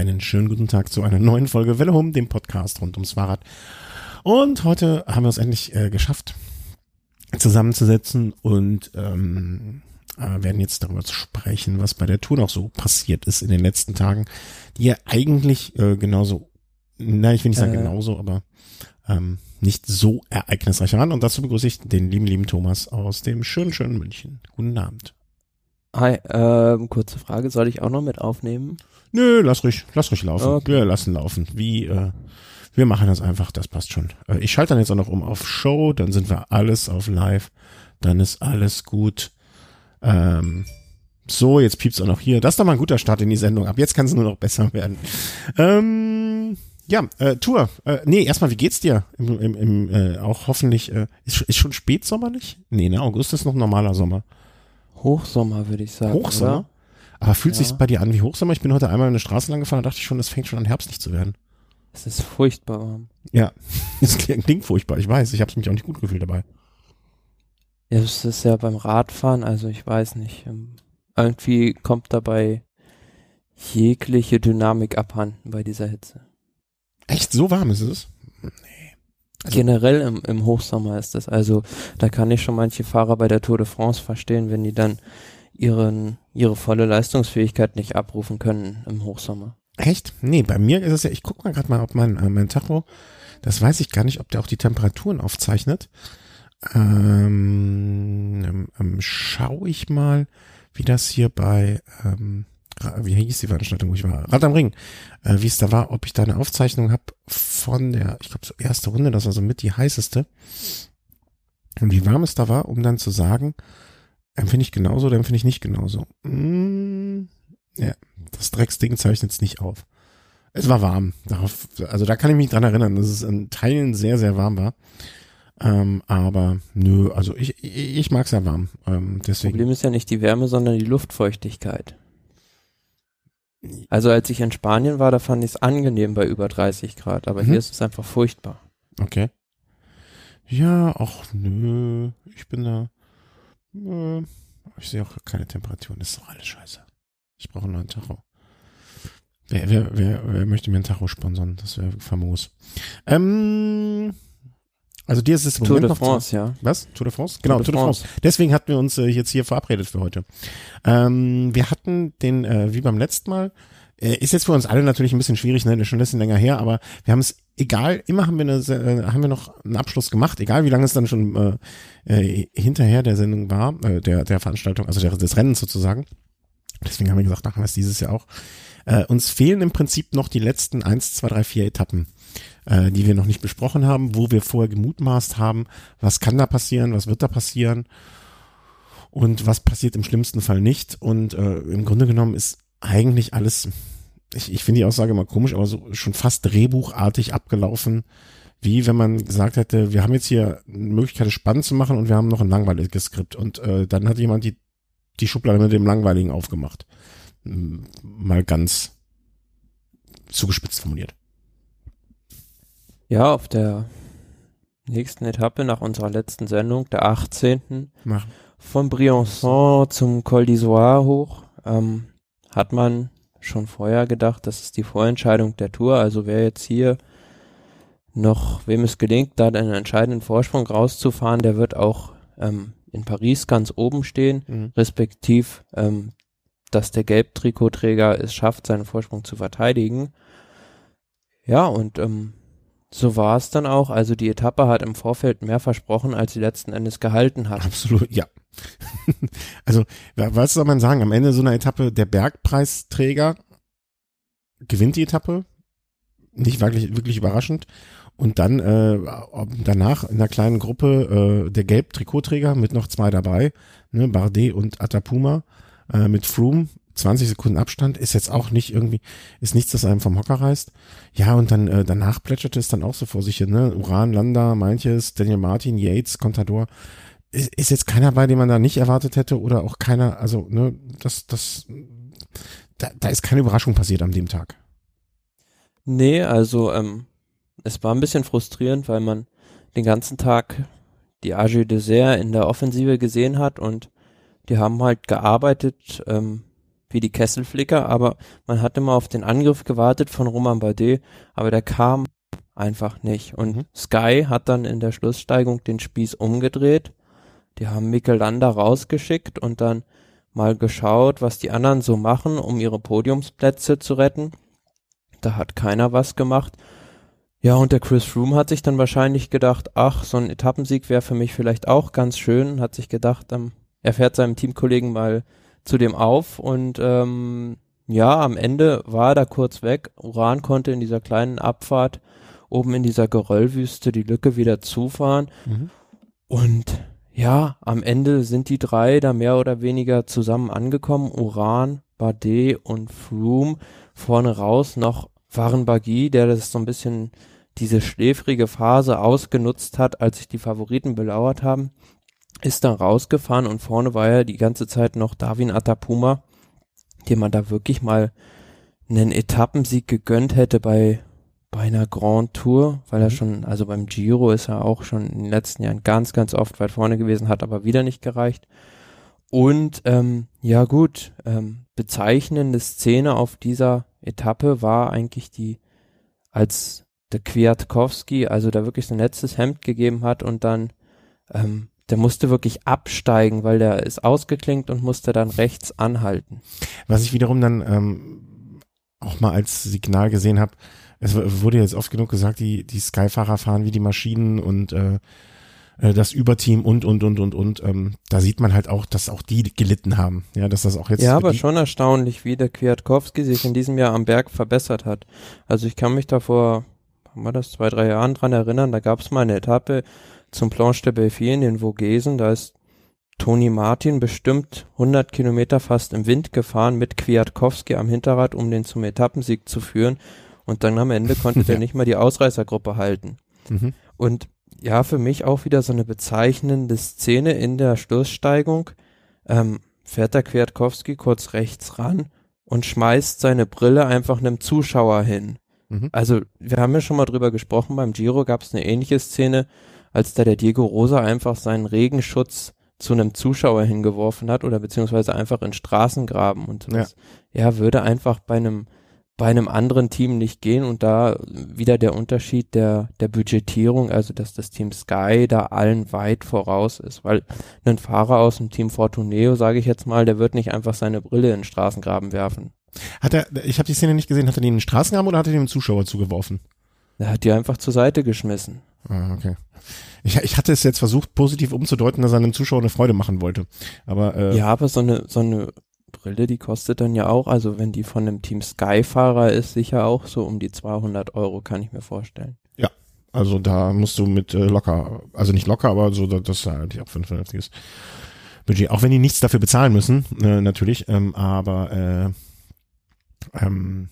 einen schönen guten Tag zu einer neuen Folge Welle Home, dem Podcast rund ums Fahrrad. Und heute haben wir es endlich äh, geschafft, zusammenzusetzen und ähm, äh, werden jetzt darüber sprechen, was bei der Tour noch so passiert ist in den letzten Tagen, die ja eigentlich äh, genauso, na, ich will nicht sagen Äh. genauso, aber ähm, nicht so ereignisreich waren. Und dazu begrüße ich den lieben, lieben Thomas aus dem schönen, schönen München. Guten Abend. Hi, ähm, kurze Frage, soll ich auch noch mit aufnehmen? Nö, lass ruhig, lass ruhig laufen. Okay. Wir lassen laufen. Wie, äh, wir machen das einfach, das passt schon. Äh, ich schalte dann jetzt auch noch um auf Show, dann sind wir alles auf live, dann ist alles gut. Ähm, so, jetzt piept's auch noch hier. Das ist doch mal ein guter Start in die Sendung. Ab jetzt kann es nur noch besser werden. Ähm, ja, äh, Tour. Äh, nee, erstmal, wie geht's dir? Im, im, im, äh, auch hoffentlich, äh, ist, ist schon spätsommerlich? Nee, ne, August ist noch normaler Sommer. Hochsommer, würde ich sagen. Hochsommer? Oder? Aber fühlt Ja. sich's bei dir an wie Hochsommer? Ich bin heute einmal eine Straße lang gefahren, da dachte ich schon, das fängt schon an herbstlich zu werden. Es ist furchtbar warm. Ja, klingt, klingt furchtbar, ich weiß. Ich habe mich auch nicht gut gefühlt dabei. Ja, es ist ja beim Radfahren, also ich weiß nicht. ähm, Irgendwie kommt dabei jegliche Dynamik abhanden bei dieser Hitze. Echt, so warm ist es? Also- Generell im, im Hochsommer ist das. Also da kann ich schon manche Fahrer bei der Tour de France verstehen, wenn die dann ihren, ihre volle Leistungsfähigkeit nicht abrufen können im Hochsommer. Echt? Nee, bei mir ist es ja, ich guck mal gerade mal, ob mein, äh, mein Tacho, das weiß ich gar nicht, ob der auch die Temperaturen aufzeichnet. Ähm, ähm, ähm, schau ich mal, wie das hier bei, ähm, wie hieß die Veranstaltung, wo ich war? Rad am Ring, äh, wie es da war, ob ich da eine Aufzeichnung habe von der, ich glaube so erste Runde, das war so mit die heißeste. Und wie warm es da war, um dann zu sagen, empfinde ich genauso oder empfinde ich nicht genauso. Mm, ja, das Drecksding zeichnet es nicht auf. Es war warm. Darauf, also da kann ich mich dran erinnern, dass es in Teilen sehr, sehr warm war. Ähm, aber nö, also ich, ich, ich mag es ja warm. Ähm, deswegen. Problem ist ja nicht die Wärme, sondern die Luftfeuchtigkeit. Also als ich in Spanien war, da fand ich es angenehm bei über 30 Grad, aber Mhm. hier ist es einfach furchtbar. Okay. Ja, ach nö, ich bin da. Nö, ich sehe auch keine Temperaturen, das ist doch alles scheiße. Ich brauche einen neuen Tacho. Wer, wer, wer, wer möchte mir einen Tacho sponsern? Das wäre famos. Ähm, also dir ist es im Tour Moment de noch France, ja. Was? Tour de France? Genau, Tour de, France. Deswegen hatten wir uns äh, jetzt hier verabredet für heute. Ähm, wir hatten den, äh, wie beim letzten Mal, äh, ist jetzt für uns alle natürlich ein bisschen schwierig, ne, ist schon ein bisschen länger her, aber wir haben es, egal, immer haben wir, eine, äh, haben wir noch einen Abschluss gemacht, egal wie lange es dann schon äh, äh, hinterher der Sendung war, äh, der, der Veranstaltung, also der, des Rennens sozusagen. Deswegen haben wir gesagt, machen wir es dieses Jahr auch. Äh, uns fehlen im Prinzip noch die letzten eins, zwei, drei, vier Etappen, äh, die wir noch nicht besprochen haben, wo wir vorher gemutmaßt haben, was kann da passieren, was wird da passieren und was passiert im schlimmsten Fall nicht. Und äh, im Grunde genommen ist eigentlich alles, ich, ich finde die Aussage immer komisch, aber so schon fast drehbuchartig abgelaufen, wie wenn man gesagt hätte, wir haben jetzt hier eine Möglichkeit, es spannend zu machen und wir haben noch ein langweiliges Skript. Und äh, dann hat jemand die, die Schublade mit dem Langweiligen aufgemacht. Mal ganz zugespitzt formuliert. Ja, auf der nächsten Etappe nach unserer letzten Sendung, der 18. Machen. von Briançon zum Col d'Isoire hoch, ähm, hat man schon vorher gedacht, das ist die Vorentscheidung der Tour. Also wer jetzt hier noch, wem es gelingt, da einen entscheidenden Vorsprung rauszufahren, der wird auch ähm, in Paris ganz oben stehen, Mhm. respektiv, ähm, dass der Gelbtrikotträger es schafft, seinen Vorsprung zu verteidigen. Ja, und ähm, so war es dann auch. Also die Etappe hat im Vorfeld mehr versprochen, als sie letzten Endes gehalten hat. Absolut, ja. also, wa- was soll man sagen? Am Ende so einer Etappe, der Bergpreisträger gewinnt die Etappe. Nicht wirklich, wirklich überraschend. Und dann äh, danach in einer kleinen Gruppe äh, der Gelb-Trikotträger mit noch zwei dabei, ne, Bardet und Atapuma äh, mit Froome, 20 Sekunden Abstand, ist jetzt auch nicht irgendwie, ist nichts, das einem vom Hocker reißt. Ja, und dann äh, danach plätscherte es dann auch so vor sich hin, ne? Uran, Landa, manches, Daniel Martin, Yates, Contador. Ist, ist jetzt keiner bei, den man da nicht erwartet hätte oder auch keiner, also, ne, das, das, da, da ist keine Überraschung passiert an dem Tag. Nee, also ähm, es war ein bisschen frustrierend, weil man den ganzen Tag die AG Dessert in der Offensive gesehen hat und die haben halt gearbeitet, ähm, wie die Kesselflicker, aber man hat immer auf den Angriff gewartet von Roman Bardet, aber der kam einfach nicht. Und mhm. Sky hat dann in der Schlusssteigung den Spieß umgedreht. Die haben Landa rausgeschickt und dann mal geschaut, was die anderen so machen, um ihre Podiumsplätze zu retten. Da hat keiner was gemacht. Ja, und der Chris Froome hat sich dann wahrscheinlich gedacht, ach, so ein Etappensieg wäre für mich vielleicht auch ganz schön, hat sich gedacht, ähm, er fährt seinem Teamkollegen mal zu dem auf und ähm, ja, am Ende war er da kurz weg. Uran konnte in dieser kleinen Abfahrt oben in dieser Geröllwüste die Lücke wieder zufahren. Mhm. Und ja, am Ende sind die drei da mehr oder weniger zusammen angekommen. Uran, Bardet und Froome. Vorne raus noch waren Bagui, der das so ein bisschen diese schläfrige Phase ausgenutzt hat, als sich die Favoriten belauert haben, ist dann rausgefahren und vorne war ja die ganze Zeit noch Darwin Atapuma, dem man da wirklich mal einen Etappensieg gegönnt hätte bei bei einer Grand Tour, weil er mhm. schon, also beim Giro ist er auch schon in den letzten Jahren ganz, ganz oft weit vorne gewesen, hat aber wieder nicht gereicht. Und ähm, ja gut, ähm, bezeichnende Szene auf dieser Etappe war eigentlich die, als der Kwiatkowski, also da wirklich sein letztes Hemd gegeben hat und dann, ähm, der musste wirklich absteigen, weil der ist ausgeklinkt und musste dann rechts anhalten. Was ich wiederum dann ähm, auch mal als Signal gesehen habe, es wurde jetzt oft genug gesagt, die, die Skyfahrer fahren wie die Maschinen und äh, äh, das Überteam und und und und und ähm, da sieht man halt auch, dass auch die gelitten haben. Ja, dass das auch jetzt. Ja, aber schon erstaunlich, wie der Kwiatkowski sich in diesem Jahr am Berg verbessert hat. Also ich kann mich da vor, haben wir das, zwei, drei Jahren dran erinnern, da gab es mal eine Etappe zum Planche de Belfier in den Vogesen, da ist Toni Martin bestimmt 100 Kilometer fast im Wind gefahren mit Kwiatkowski am Hinterrad, um den zum Etappensieg zu führen. Und dann am Ende konnte der nicht mal die Ausreißergruppe halten. Mhm. Und ja, für mich auch wieder so eine bezeichnende Szene in der Stoßsteigung. Ähm, fährt der Kwiatkowski kurz rechts ran und schmeißt seine Brille einfach einem Zuschauer hin. Mhm. Also, wir haben ja schon mal drüber gesprochen, beim Giro gab es eine ähnliche Szene, als da der Diego Rosa einfach seinen Regenschutz zu einem Zuschauer hingeworfen hat oder beziehungsweise einfach in Straßengraben und. Ja. ja, würde einfach bei einem bei einem anderen Team nicht gehen und da wieder der Unterschied der, der Budgetierung, also dass das Team Sky da allen weit voraus ist, weil ein Fahrer aus dem Team Fortuneo, sage ich jetzt mal, der wird nicht einfach seine Brille in Straßengraben werfen. Hat er, ich habe die Szene nicht gesehen, hat er den in den Straßengraben oder hat er den Zuschauer zugeworfen? Er hat die einfach zur Seite geschmissen. Ah, okay. Ich, ich hatte es jetzt versucht, positiv umzudeuten, dass er einem Zuschauer eine Freude machen wollte. Aber äh, ja, aber so eine so eine Brille, die kostet dann ja auch, also wenn die von einem Team Sky-Fahrer ist, sicher auch so um die 200 Euro, kann ich mir vorstellen. Ja, also da musst du mit äh, locker, also nicht locker, aber so, das ist eigentlich auch für ein vernünftiges Budget. Auch wenn die nichts dafür bezahlen müssen, äh, natürlich, ähm, aber äh, ähm,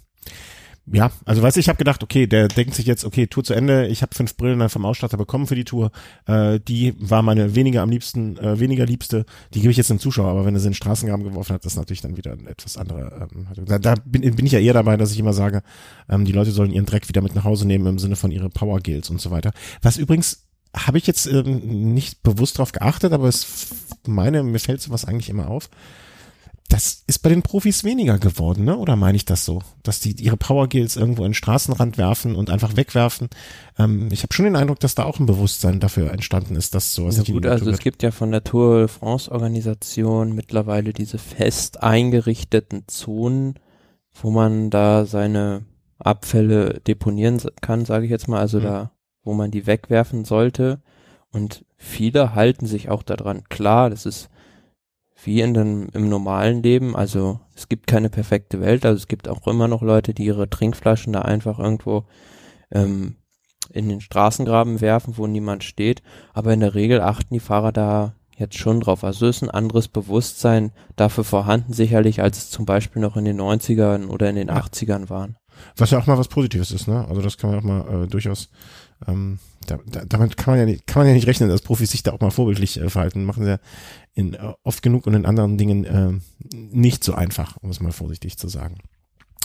ja, also du, ich habe gedacht, okay, der denkt sich jetzt, okay, Tour zu Ende, ich habe fünf Brillen dann vom Ausstatter bekommen für die Tour, äh, die war meine weniger am liebsten, äh, weniger liebste, die gebe ich jetzt dem Zuschauer, aber wenn er sie in den Straßengraben geworfen hat, das ist natürlich dann wieder ein etwas andere. Ähm, da, da bin, bin ich ja eher dabei, dass ich immer sage, ähm, die Leute sollen ihren Dreck wieder mit nach Hause nehmen im Sinne von ihre Power Gels und so weiter. Was übrigens habe ich jetzt ähm, nicht bewusst drauf geachtet, aber es meine, mir fällt sowas eigentlich immer auf das ist bei den Profis weniger geworden, ne? Oder meine ich das so? Dass die ihre Powergills irgendwo in den Straßenrand werfen und einfach wegwerfen. Ähm, ich habe schon den Eindruck, dass da auch ein Bewusstsein dafür entstanden ist, dass sowas ja, gut, also es gibt ja von der Tour de France Organisation mittlerweile diese fest eingerichteten Zonen, wo man da seine Abfälle deponieren kann, sage ich jetzt mal, also mhm. da, wo man die wegwerfen sollte. Und viele halten sich auch daran. Klar, das ist wie in den, im normalen Leben. Also es gibt keine perfekte Welt. Also es gibt auch immer noch Leute, die ihre Trinkflaschen da einfach irgendwo ähm, in den Straßengraben werfen, wo niemand steht. Aber in der Regel achten die Fahrer da jetzt schon drauf. Also ist ein anderes Bewusstsein dafür vorhanden, sicherlich, als es zum Beispiel noch in den 90ern oder in den ja. 80ern waren. Was ja auch mal was Positives ist, ne? Also das kann man auch mal äh, durchaus ähm, da, da, damit kann man ja nicht, kann man ja nicht rechnen, dass Profis sich da auch mal vorbildlich äh, verhalten. Machen sie ja in, äh, oft genug und in anderen Dingen äh, nicht so einfach, um es mal vorsichtig zu sagen.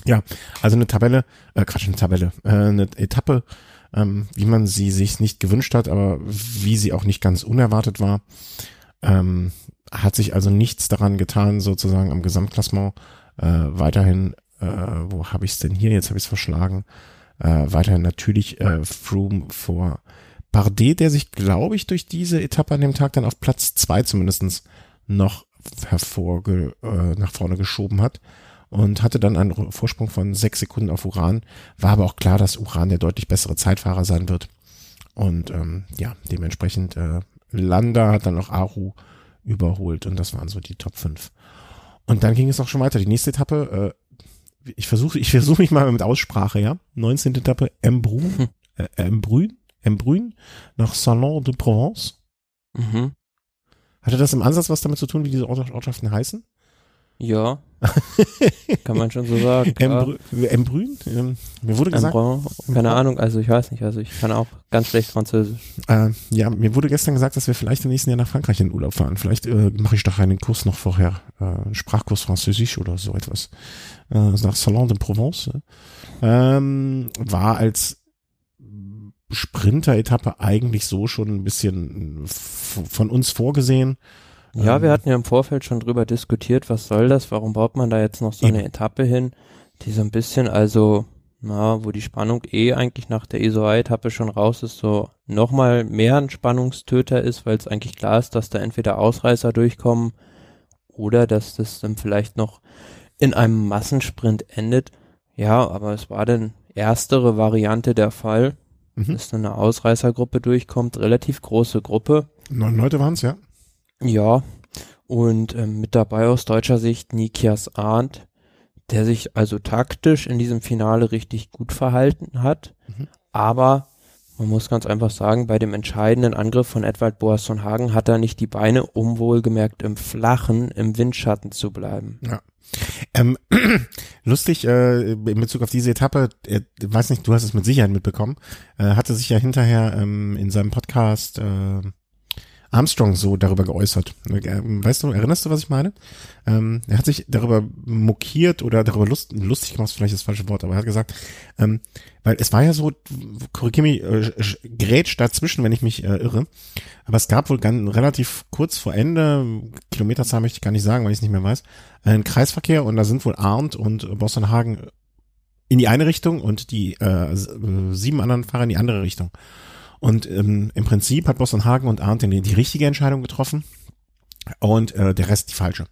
Ja, also eine Tabelle, äh, Quatsch, eine Tabelle, äh, eine Etappe, ähm, wie man sie sich nicht gewünscht hat, aber wie sie auch nicht ganz unerwartet war. Ähm, hat sich also nichts daran getan, sozusagen am Gesamtklassement Äh, weiterhin, äh, wo habe ich es denn hier? Jetzt habe ich es verschlagen. Äh, weiterhin natürlich äh, Froome vor Bardet, der sich, glaube ich, durch diese Etappe an dem Tag dann auf Platz zwei zumindestens noch hervorge äh, nach vorne geschoben hat und hatte dann einen Vorsprung von sechs Sekunden auf Uran. War aber auch klar, dass Uran der deutlich bessere Zeitfahrer sein wird. Und ähm, ja, dementsprechend äh, Landa hat dann noch Aru überholt und das waren so die Top 5. Und dann ging es auch schon weiter. Die nächste Etappe, äh, ich versuche ich versuche mich mal mit Aussprache, ja. 19. Etappe Embrun, äh, Embrun, Embrun nach Salon de Provence. Mhm. Hatte das im Ansatz was damit zu tun, wie diese Ortschaften heißen? Ja, kann man schon so sagen. Embrun? Ähm, mir wurde gesagt. Embrun, keine Ahnung, also ich weiß nicht, also ich kann auch ganz schlecht Französisch. Äh, ja, mir wurde gestern gesagt, dass wir vielleicht im nächsten Jahr nach Frankreich in Urlaub fahren. Vielleicht äh, mache ich doch einen Kurs noch vorher, äh, einen Sprachkurs Französisch oder so etwas. Äh, nach Salon de Provence. Ähm, war als Sprinter-Etappe eigentlich so schon ein bisschen von uns vorgesehen. Ja, wir ähm. hatten ja im Vorfeld schon drüber diskutiert, was soll das, warum baut man da jetzt noch so eine Etappe hin, die so ein bisschen, also, na, wo die Spannung eh eigentlich nach der ESOA-Etappe schon raus ist, so nochmal mehr ein Spannungstöter ist, weil es eigentlich klar ist, dass da entweder Ausreißer durchkommen oder dass das dann vielleicht noch in einem Massensprint endet. Ja, aber es war dann erstere Variante der Fall, mhm. dass dann eine Ausreißergruppe durchkommt, relativ große Gruppe. Neun Leute waren es, ja. Ja, und ähm, mit dabei aus deutscher Sicht Nikias Arndt, der sich also taktisch in diesem Finale richtig gut verhalten hat, mhm. aber man muss ganz einfach sagen, bei dem entscheidenden Angriff von Edward Boasson Hagen hat er nicht die Beine, um wohlgemerkt im Flachen, im Windschatten zu bleiben. Ja. Ähm, lustig, äh, in Bezug auf diese Etappe, äh, weiß nicht, du hast es mit Sicherheit mitbekommen, äh, hatte sich ja hinterher ähm, in seinem Podcast äh, Armstrong so darüber geäußert. Ähm, weißt du, erinnerst du, was ich meine? Ähm, er hat sich darüber mokiert oder darüber lust, lustig gemacht, vielleicht das falsche Wort, aber er hat gesagt, ähm, weil es war ja so, korrigier mich, äh, grätscht dazwischen, wenn ich mich äh, irre, aber es gab wohl ganz relativ kurz vor Ende, Kilometerzahl möchte ich gar nicht sagen, weil ich es nicht mehr weiß, einen Kreisverkehr und da sind wohl Arndt und Boston Hagen in die eine Richtung und die äh, sieben anderen Fahrer in die andere Richtung. Und ähm, im Prinzip hat Boston Hagen und Arndt die, die richtige Entscheidung getroffen und äh, der Rest die falsche.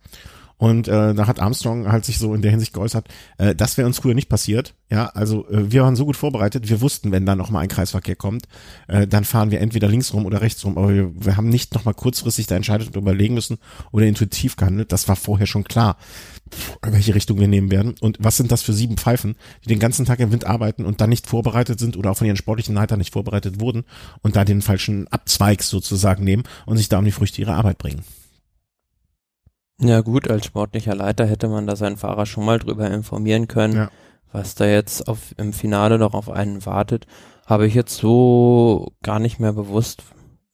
Und äh, da hat Armstrong halt sich so in der Hinsicht geäußert, äh, das wäre uns früher nicht passiert. Ja, also äh, wir waren so gut vorbereitet, wir wussten, wenn da nochmal ein Kreisverkehr kommt, äh, dann fahren wir entweder links rum oder rechts rum. Aber wir, wir haben nicht nochmal kurzfristig da entscheidet und überlegen müssen oder intuitiv gehandelt. Das war vorher schon klar, welche Richtung wir nehmen werden. Und was sind das für sieben Pfeifen, die den ganzen Tag im Wind arbeiten und dann nicht vorbereitet sind oder auch von ihren sportlichen Leitern nicht vorbereitet wurden und da den falschen Abzweig sozusagen nehmen und sich da um die Früchte ihrer Arbeit bringen. Ja gut, als sportlicher Leiter hätte man da seinen Fahrer schon mal drüber informieren können, ja. was da jetzt auf, im Finale noch auf einen wartet. Habe ich jetzt so gar nicht mehr bewusst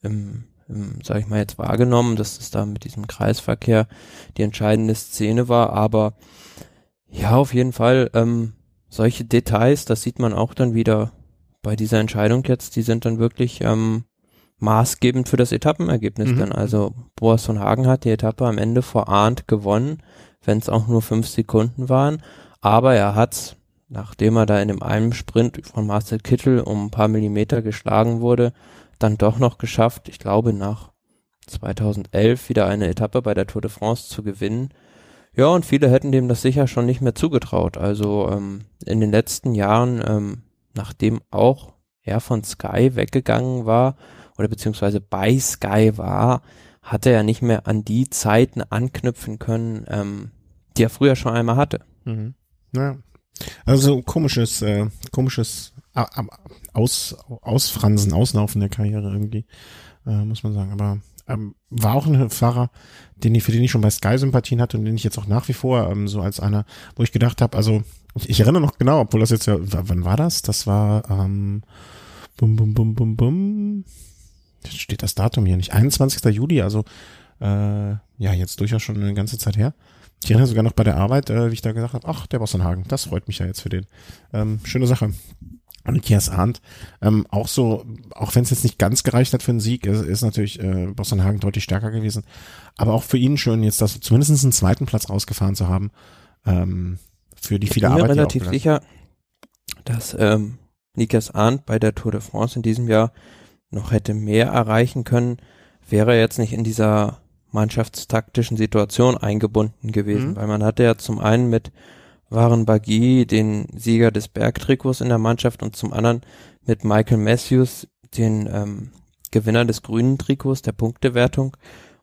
im, im, sag ich mal, jetzt wahrgenommen, dass es da mit diesem Kreisverkehr die entscheidende Szene war. Aber ja, auf jeden Fall, ähm, solche Details, das sieht man auch dann wieder bei dieser Entscheidung jetzt, die sind dann wirklich ähm, maßgebend für das Etappenergebnis mhm. dann. Also Boas von Hagen hat die Etappe am Ende vor Arndt gewonnen, wenn es auch nur fünf Sekunden waren. Aber er hat, nachdem er da in dem einen Sprint von Marcel Kittel um ein paar Millimeter geschlagen wurde, dann doch noch geschafft, ich glaube nach 2011 wieder eine Etappe bei der Tour de France zu gewinnen. Ja, und viele hätten dem das sicher schon nicht mehr zugetraut. Also ähm, in den letzten Jahren, ähm, nachdem auch er von Sky weggegangen war, oder beziehungsweise bei Sky war, hat er ja nicht mehr an die Zeiten anknüpfen können, ähm, die er früher schon einmal hatte. Mhm. Ja. Also komisches, äh, komisches Aus, Ausfransen, Auslaufen der Karriere irgendwie, äh, muss man sagen. Aber ähm, war auch ein Fahrer, den ich, für den ich schon bei Sky Sympathien hatte und den ich jetzt auch nach wie vor ähm, so als einer, wo ich gedacht habe, also ich, ich erinnere noch genau, obwohl das jetzt ja, wann war das? Das war ähm, bum bum bum bum bum steht das Datum hier nicht, 21. Juli, also äh, ja, jetzt durchaus schon eine ganze Zeit her. Ich erinnere sogar noch bei der Arbeit, äh, wie ich da gesagt habe, ach, der Bossenhagen, das freut mich ja jetzt für den. Ähm, schöne Sache. Und Kias Arndt, ähm, auch so, auch wenn es jetzt nicht ganz gereicht hat für einen Sieg, ist, ist natürlich äh, Bossenhagen deutlich stärker gewesen. Aber auch für ihn schön, jetzt das zumindest einen zweiten Platz rausgefahren zu haben. ähm, für die viele ich bin Arbeit. mir relativ sicher, dass ähm, Nikas Arndt bei der Tour de France in diesem Jahr noch hätte mehr erreichen können, wäre er jetzt nicht in dieser mannschaftstaktischen Situation eingebunden gewesen, mhm. weil man hatte ja zum einen mit Waren Bagui den Sieger des Bergtrikots in der Mannschaft und zum anderen mit Michael Matthews den ähm, Gewinner des grünen Trikots der Punktewertung.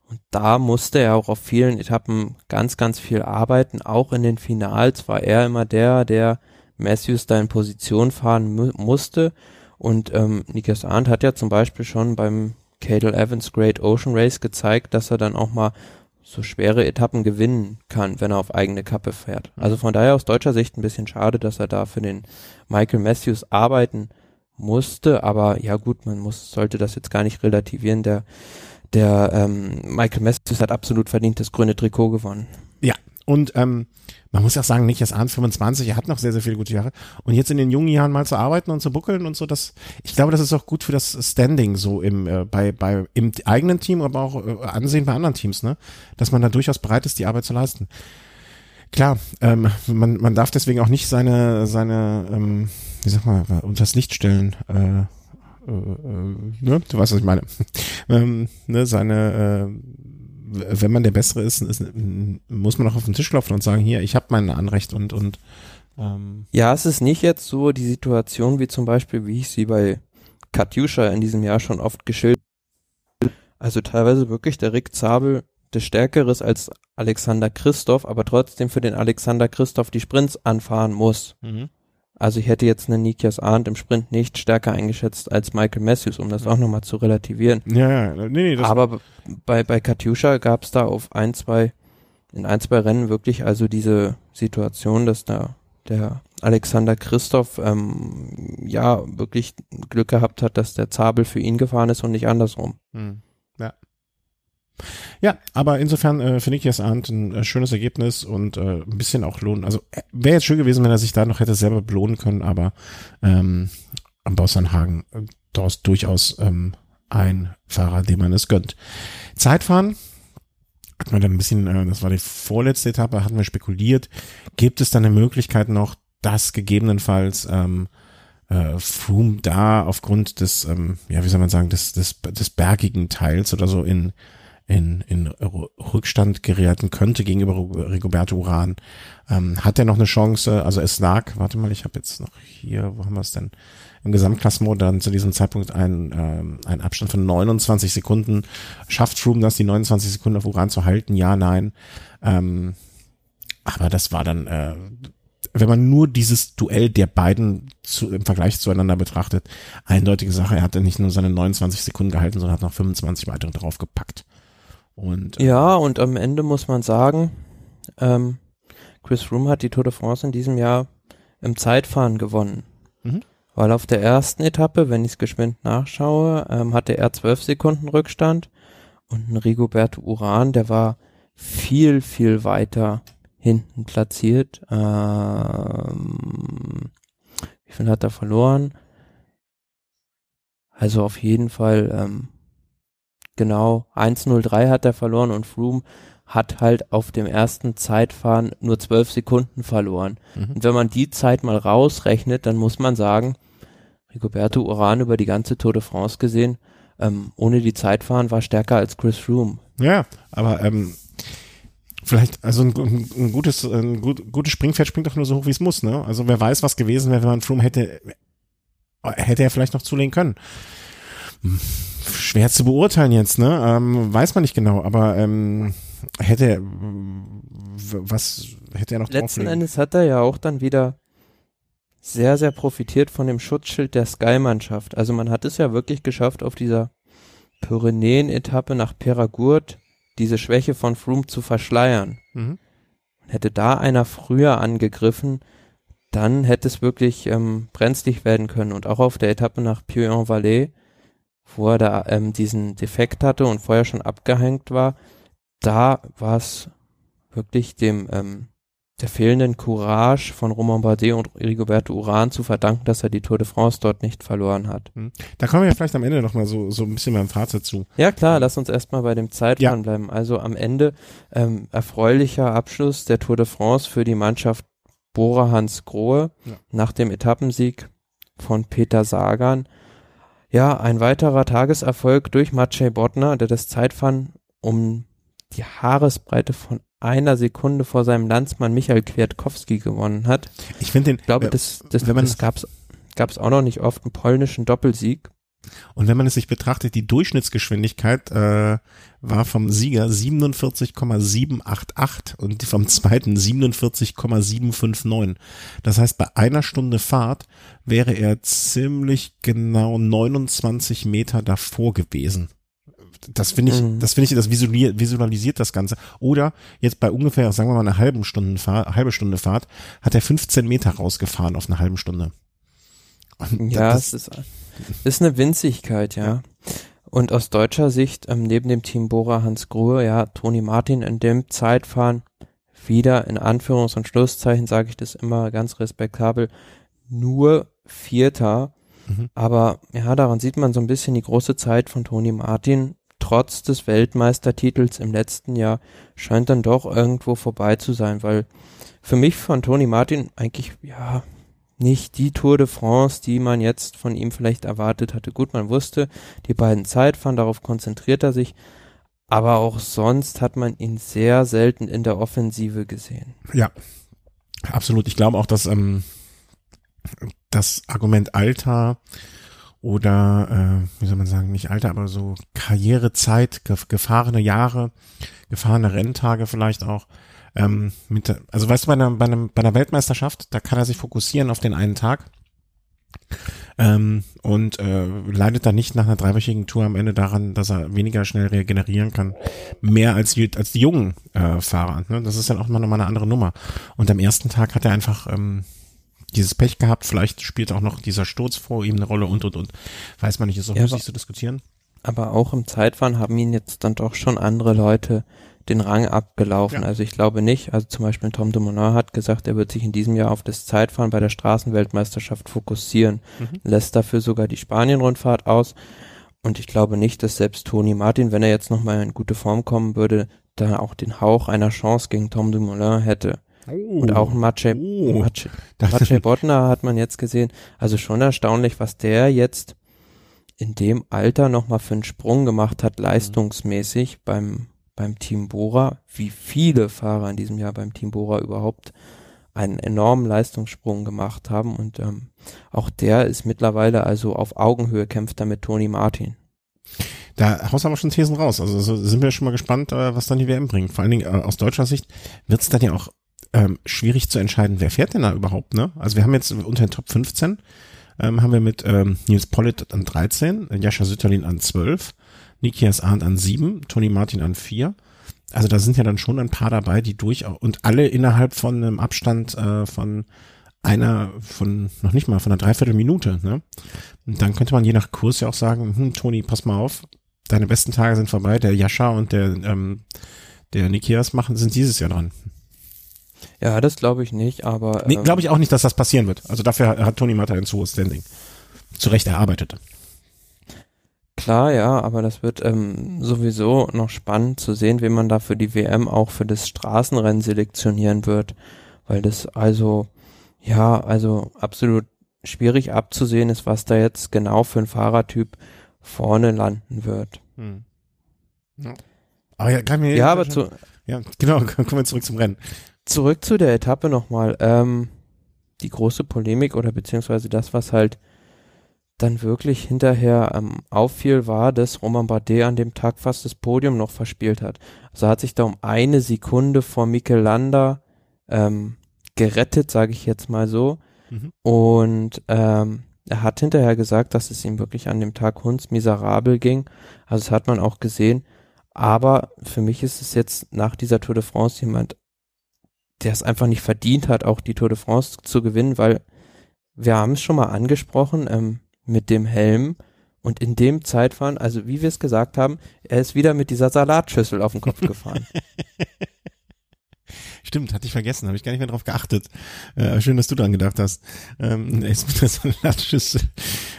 Und da musste er auch auf vielen Etappen ganz, ganz viel arbeiten. Auch in den Finals war er immer der, der Matthews da in Position fahren mu musste. Und ähm, Nikas Arndt hat ja zum Beispiel schon beim Cadel Evans Great Ocean Race gezeigt, dass er dann auch mal so schwere Etappen gewinnen kann, wenn er auf eigene Kappe fährt. Also von daher aus deutscher Sicht ein bisschen schade, dass er da für den Michael Matthews arbeiten musste, aber ja gut, man muss, sollte das jetzt gar nicht relativieren. Der, der ähm, Michael Matthews hat absolut verdient das grüne Trikot gewonnen. Und ähm, man muss auch sagen, nicht erst Arndt 25, er hat noch sehr, sehr viele gute Jahre. Und jetzt in den jungen Jahren mal zu arbeiten und zu buckeln und so, das, ich glaube, das ist auch gut für das Standing so im, äh, bei, bei, im eigenen Team, aber auch äh, Ansehen bei anderen Teams, ne? Dass man da durchaus bereit ist, die Arbeit zu leisten. Klar, ähm, man, man darf deswegen auch nicht seine, seine, ähm, wie sag mal, unters Licht stellen, äh, äh, äh, ne? Du weißt, was ich meine. ähm, ne, seine, äh, wenn man der Bessere ist, ist, muss man auch auf den Tisch klopfen und sagen, hier, ich habe mein Anrecht und und ähm. Ja, es ist nicht jetzt so die Situation wie zum Beispiel, wie ich sie bei Katjuscha in diesem Jahr schon oft geschildert Also teilweise wirklich der Rick Zabel des Stärkeres als Alexander Christoph, aber trotzdem für den Alexander Christoph die Sprints anfahren muss. Mhm. Also ich hätte jetzt einen Nikias Arndt im Sprint nicht stärker eingeschätzt als Michael Matthews, um das auch nochmal zu relativieren. Ja, ja, nee, nee, Aber bei, bei Katjuscha gab es da auf ein, zwei, in ein, zwei Rennen wirklich also diese Situation, dass da der Alexander Christoph ähm, ja wirklich Glück gehabt hat, dass der Zabel für ihn gefahren ist und nicht andersrum. Hm. Ja. Aber insofern äh, finde ich jetzt Arndt ein äh, schönes Ergebnis und äh, ein bisschen auch lohnen. Also äh, wäre jetzt schön gewesen, wenn er sich da noch hätte selber belohnen können, aber ähm, am Bausanhagen äh, dort durchaus ähm, ein Fahrer, dem man es gönnt. Zeitfahren hat man dann ein bisschen, äh, das war die vorletzte Etappe, hatten wir spekuliert, gibt es dann eine Möglichkeit noch, dass gegebenenfalls ähm, äh, Froome da aufgrund des, ähm, ja, wie soll man sagen, des, des, des bergigen Teils oder so in in, in Rückstand geraten könnte gegenüber Rigoberto Uran. Ähm, hat er noch eine Chance? Also es lag, warte mal, ich habe jetzt noch hier, wo haben wir es denn? Im Gesamtklassement dann zu diesem Zeitpunkt ein, ähm, ein Abstand von 29 Sekunden. Schafft Froome das, die 29 Sekunden auf Uran zu halten? Ja, nein. Ähm, aber das war dann, äh, wenn man nur dieses Duell der beiden zu, im Vergleich zueinander betrachtet, eindeutige Sache. Er hatte nicht nur seine 29 Sekunden gehalten, sondern hat noch 25 weitere draufgepackt. Und, äh, ja, und am Ende muss man sagen, ähm, Chris Froome hat die Tour de France in diesem Jahr im Zeitfahren gewonnen. Mhm. Weil auf der ersten Etappe, wenn ich es geschwind nachschaue, ähm, hatte er zwölf Sekunden Rückstand und ein Rigoberto Uran, der war viel, viel weiter hinten platziert. Ähm, wie viel hat er verloren? Also auf jeden Fall ähm, Genau, 1.03 hat er verloren und Froome hat halt auf dem ersten Zeitfahren nur zwölf Sekunden verloren. Mhm. Und wenn man die Zeit mal rausrechnet, dann muss man sagen, Rigoberto Uran über die ganze Tour de France gesehen, ähm, ohne die Zeitfahren war stärker als Chris Froome. Ja, aber ähm, vielleicht, also ein, ein gutes, ein gut, gutes Springpferd springt doch nur so hoch, wie es muss, ne? Also wer weiß, was gewesen wäre, wenn man Froome hätte, hätte er vielleicht noch zulegen können. Hm schwer zu beurteilen jetzt, ne? Ähm, weiß man nicht genau, aber ähm, hätte was hätte er noch Letzten Endes hat er ja auch dann wieder sehr, sehr profitiert von dem Schutzschild der Sky-Mannschaft. Also man hat es ja wirklich geschafft, auf dieser Pyrenäen-Etappe nach Peragurt diese Schwäche von Froome zu verschleiern. Mhm. Hätte da einer früher angegriffen, dann hätte es wirklich ähm, brenzlig werden können. Und auch auf der Etappe nach Puy-en-Valais wo er da ähm, diesen Defekt hatte und vorher schon abgehängt war, da war es wirklich dem ähm, der fehlenden Courage von Romain Bardet und Rigoberto Uran zu verdanken, dass er die Tour de France dort nicht verloren hat. Hm. Da kommen wir ja vielleicht am Ende nochmal so, so ein bisschen beim Fazit zu. Ja klar, lass uns erstmal bei dem Zeitfahren ja. bleiben. Also am Ende ähm, erfreulicher Abschluss der Tour de France für die Mannschaft Bora Hans Grohe ja. nach dem Etappensieg von Peter Sagan. Ja, ein weiterer Tageserfolg durch Maciej Bodnar, der das Zeitfahren um die Haaresbreite von einer Sekunde vor seinem Landsmann Michael Kwiatkowski gewonnen hat. Ich finde den, ich glaube, das, das, man das gab's, gab's auch noch nicht oft, einen polnischen Doppelsieg. Und wenn man es sich betrachtet, die Durchschnittsgeschwindigkeit äh, war vom Sieger 47,788 und vom zweiten 47,759. Das heißt, bei einer Stunde Fahrt wäre er ziemlich genau 29 Meter davor gewesen das finde ich, mhm. das finde ich, das visualisiert, das Ganze. Oder jetzt bei ungefähr, sagen wir mal, einer halben Stunde Fahrt, halbe Stunde Fahrt, hat er 15 Meter rausgefahren auf eine halbe Stunde. Und ja, das, es ist, ist eine Winzigkeit, ja. Und aus deutscher Sicht, ähm, neben dem Team Bora Hans Gruhe, ja, Toni Martin in dem Zeitfahren wieder in Anführungs- und Schlusszeichen sage ich das immer ganz respektabel, nur Vierter. Mhm. Aber ja, daran sieht man so ein bisschen die große Zeit von Toni Martin trotz des Weltmeistertitels im letzten Jahr scheint dann doch irgendwo vorbei zu sein, weil für mich von Toni Martin eigentlich, ja, nicht die Tour de France, die man jetzt von ihm vielleicht erwartet hatte. Gut, man wusste, die beiden Zeitfahren, darauf konzentriert er sich, aber auch sonst hat man ihn sehr selten in der Offensive gesehen. Ja, absolut. Ich glaube auch, dass ähm, das Argument Alter oder äh, wie soll man sagen, nicht Alter, aber so Karrierezeit, gefahrene Jahre, gefahrene Renntage vielleicht auch. Ähm, mit, also weißt du, bei einer, bei, einem, bei einer Weltmeisterschaft, da kann er sich fokussieren auf den einen Tag ähm, und äh, leidet dann nicht nach einer dreiwöchigen Tour am Ende daran, dass er weniger schnell regenerieren kann, mehr als die, als die jungen äh, Fahrer. Ne? Das ist dann auch mal nochmal eine andere Nummer. Und am ersten Tag hat er einfach ähm, dieses Pech gehabt, vielleicht spielt auch noch dieser Sturz vor ihm eine Rolle und und und. Weiß man nicht, ist auch ja, müßig zu diskutieren. Aber auch im Zeitfahren haben ihn jetzt dann doch schon andere Leute den Rang abgelaufen. Ja. Also ich glaube nicht, also zum Beispiel Tom Dumoulin hat gesagt, er wird sich in diesem Jahr auf das Zeitfahren bei der Straßenweltmeisterschaft fokussieren, mhm. lässt dafür sogar die Spanien-Rundfahrt aus. Und ich glaube nicht, dass selbst Toni Martin, wenn er jetzt nochmal in gute Form kommen würde, da auch den Hauch einer Chance gegen Tom Dumoulin hätte. Oh, und auch Maciej, oh, Maciej, Maciej Bodnar hat man jetzt gesehen. Also schon erstaunlich, was der jetzt in dem Alter nochmal für einen Sprung gemacht hat, leistungsmäßig beim, beim Team Bora. Wie viele Fahrer in diesem Jahr beim Team Bora überhaupt einen enormen Leistungssprung gemacht haben. Und ähm, auch der ist mittlerweile also auf Augenhöhe, kämpft da mit Toni Martin. Da haust du aber schon Thesen raus. Also so sind wir schon mal gespannt, äh, was dann die WM bringt. Vor allen Dingen äh, aus deutscher Sicht wird es dann ja auch ähm, schwierig zu entscheiden, wer fährt denn da überhaupt, ne? Also wir haben jetzt unter den Top 15 ähm, haben wir mit ähm, Nils Pollitt an 13, Jascha Sütterlin an 12, Nikias Arndt an 7, Toni Martin an 4. Also da sind ja dann schon ein paar dabei, die durch und alle innerhalb von einem Abstand äh, von einer von noch nicht mal von einer Dreiviertelminute. Ne? Und dann könnte man je nach Kurs ja auch sagen, hm, Toni, pass mal auf, deine besten Tage sind vorbei. Der Jascha und der ähm, der Nikias machen sind dieses Jahr dran. Ja, das glaube ich nicht, aber. Nee, glaube ich auch nicht, dass das passieren wird. Also dafür hat Toni Mata ein zu hohes Standing. Zu Recht erarbeitet. Klar, ja, aber das wird ähm, sowieso noch spannend zu sehen, wie man da für die WM auch für das Straßenrennen selektionieren wird. Weil das also, ja, also absolut schwierig abzusehen ist, was da jetzt genau für ein Fahrertyp vorne landen wird. Hm. Ja. Aber ja, ja aber zu, ja, genau, kommen wir zurück zum Rennen zurück zu der Etappe nochmal. Ähm, die große Polemik oder beziehungsweise das, was halt dann wirklich hinterher ähm, auffiel, war, dass Roman Bardet an dem Tag fast das Podium noch verspielt hat. Also hat sich da um eine Sekunde vor Mikel Landa ähm, gerettet, sage ich jetzt mal so. Mhm. Und ähm, er hat hinterher gesagt, dass es ihm wirklich an dem Tag hundsmiserabel ging. Also das hat man auch gesehen. Aber für mich ist es jetzt nach dieser Tour de France jemand der es einfach nicht verdient hat, auch die Tour de France zu gewinnen, weil wir haben es schon mal angesprochen ähm, mit dem Helm und in dem Zeitfahren, also wie wir es gesagt haben, er ist wieder mit dieser Salatschüssel auf den Kopf gefahren. Stimmt, hatte ich vergessen, habe ich gar nicht mehr drauf geachtet. Äh, schön, dass du dran gedacht hast. Ähm, jetzt mit der Salatschüssel.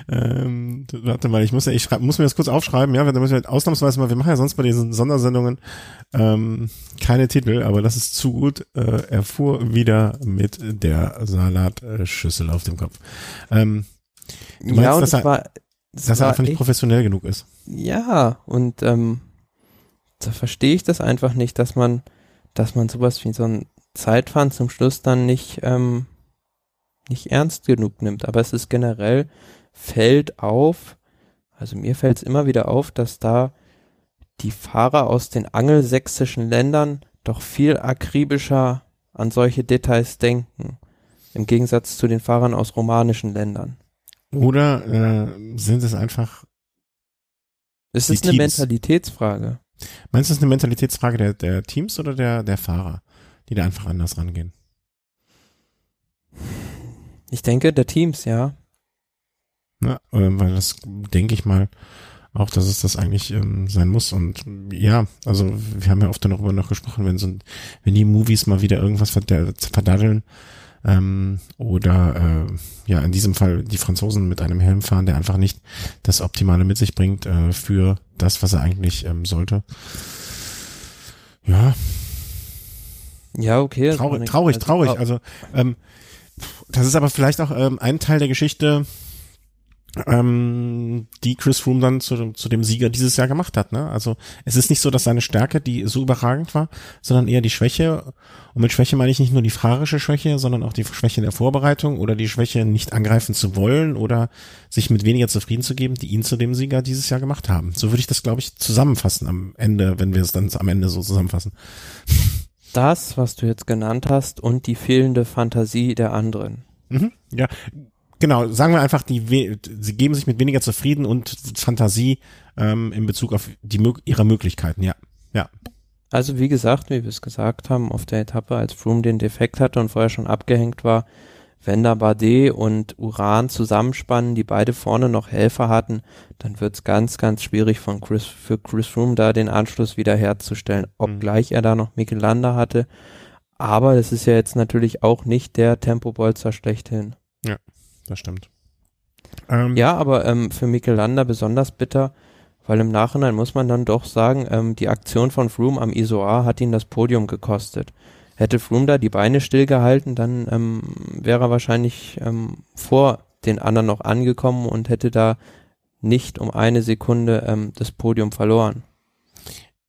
Ähm, warte mal, ich muss ja, ich schreib, muss mir das kurz aufschreiben, ja, da müssen wir ausnahmsweise mal, wir machen ja sonst bei diesen Sondersendungen ähm, keine Titel, aber das ist zu gut. Äh, er fuhr wieder mit der Salatschüssel auf dem Kopf. Ähm, du meinst, ja, und dass, er, war, dass er einfach nicht professionell genug ist. Ja, und ähm, da verstehe ich das einfach nicht, dass man, dass man sowas wie so ein Zeitfahren zum Schluss dann nicht, ähm, nicht ernst genug nimmt. Aber es ist generell, fällt auf, also mir fällt es immer wieder auf, dass da die Fahrer aus den angelsächsischen Ländern doch viel akribischer an solche Details denken. Im Gegensatz zu den Fahrern aus romanischen Ländern. Oder äh, sind es einfach, Es ist eine Teams. Mentalitätsfrage. meinst du, es ist eine Mentalitätsfrage der, der Teams oder der, der Fahrer, die da einfach anders rangehen? Ich denke, der Teams, ja. Ja, ähm, weil das denke ich mal auch, dass es das eigentlich ähm, sein muss. Und ja, also wir haben ja oft darüber noch gesprochen, wenn so ein, wenn die Movies mal wieder irgendwas verda- verdaddeln, ähm, oder äh, ja, in diesem Fall die Franzosen mit einem Helm fahren, der einfach nicht das Optimale mit sich bringt äh, für das, was er eigentlich ähm, sollte. Ja, Ja, okay. traurig, traurig, also, traurig. au- Also ähm, das ist aber vielleicht auch ähm, ein Teil der Geschichte, ähm, die Chris Froome dann zu, zu dem Sieger dieses Jahr gemacht hat. Ne? Also es ist nicht so, dass seine Stärke, die so überragend war, sondern eher die Schwäche. Und mit Schwäche meine ich nicht nur die fahrerische Schwäche, sondern auch die Schwäche der Vorbereitung oder die Schwäche, nicht angreifen zu wollen oder sich mit weniger zufrieden zu geben, die ihn zu dem Sieger dieses Jahr gemacht haben. So würde ich das, glaube ich, zusammenfassen am Ende, wenn wir es dann am Ende so zusammenfassen. das, was du jetzt genannt hast, und die fehlende Fantasie der anderen. Mhm, ja, genau. Sagen wir einfach, die sie geben sich mit weniger zufrieden und Fantasie ähm, in Bezug auf die ihre Möglichkeiten. Ja, ja, Also wie gesagt, wie wir es gesagt haben, auf der Etappe, als Froome den Defekt hatte und vorher schon abgehängt war, wenn da Bardet und Uran zusammenspannen, die beide vorne noch Helfer hatten, dann wird's ganz, ganz schwierig von Chris, für Chris Froome da den Anschluss wieder herzustellen, obgleich er da noch Mikel Landa hatte. Aber es ist ja jetzt natürlich auch nicht der Tempobolzer schlechthin. Das stimmt. Ähm, Ja, aber ähm, für Mikel Landa besonders bitter, weil im Nachhinein muss man dann doch sagen, ähm, die Aktion von Froome am Isoar hat ihn das Podium gekostet. Hätte Froome da die Beine stillgehalten, dann ähm, wäre er wahrscheinlich ähm, vor den anderen noch angekommen und hätte da nicht um eine Sekunde ähm, das Podium verloren.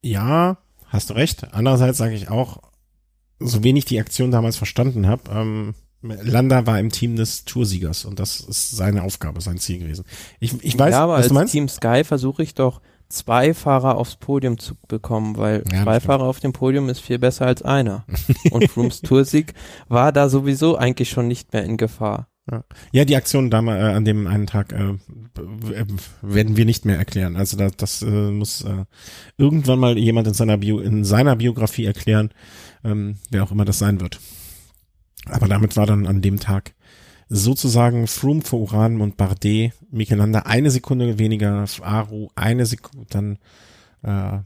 Ja, hast du recht. Andererseits sage ich auch, so wenig die Aktion damals verstanden habe, ähm, Landa war im Team des Toursiegers und das ist seine Aufgabe, sein Ziel gewesen. Ich, ich weiß, ja, aber was als du meinst. Team Sky versuche ich doch zwei Fahrer aufs Podium zu bekommen, weil Ja, zwei. Fahrer auf dem Podium ist viel besser als einer. Und Frooms Toursieg war da sowieso eigentlich schon nicht mehr in Gefahr. Ja, die Aktion damals äh, an dem einen Tag äh, äh, werden wir nicht mehr erklären. Also das, das äh, muss äh, irgendwann mal jemand in seiner Bio in seiner Biografie erklären, ähm, wer auch immer das sein wird. Aber damit war dann an dem Tag sozusagen Froome vor Uran und Bardet, Michelanda eine Sekunde weniger, Aru eine Sekunde, dann äh,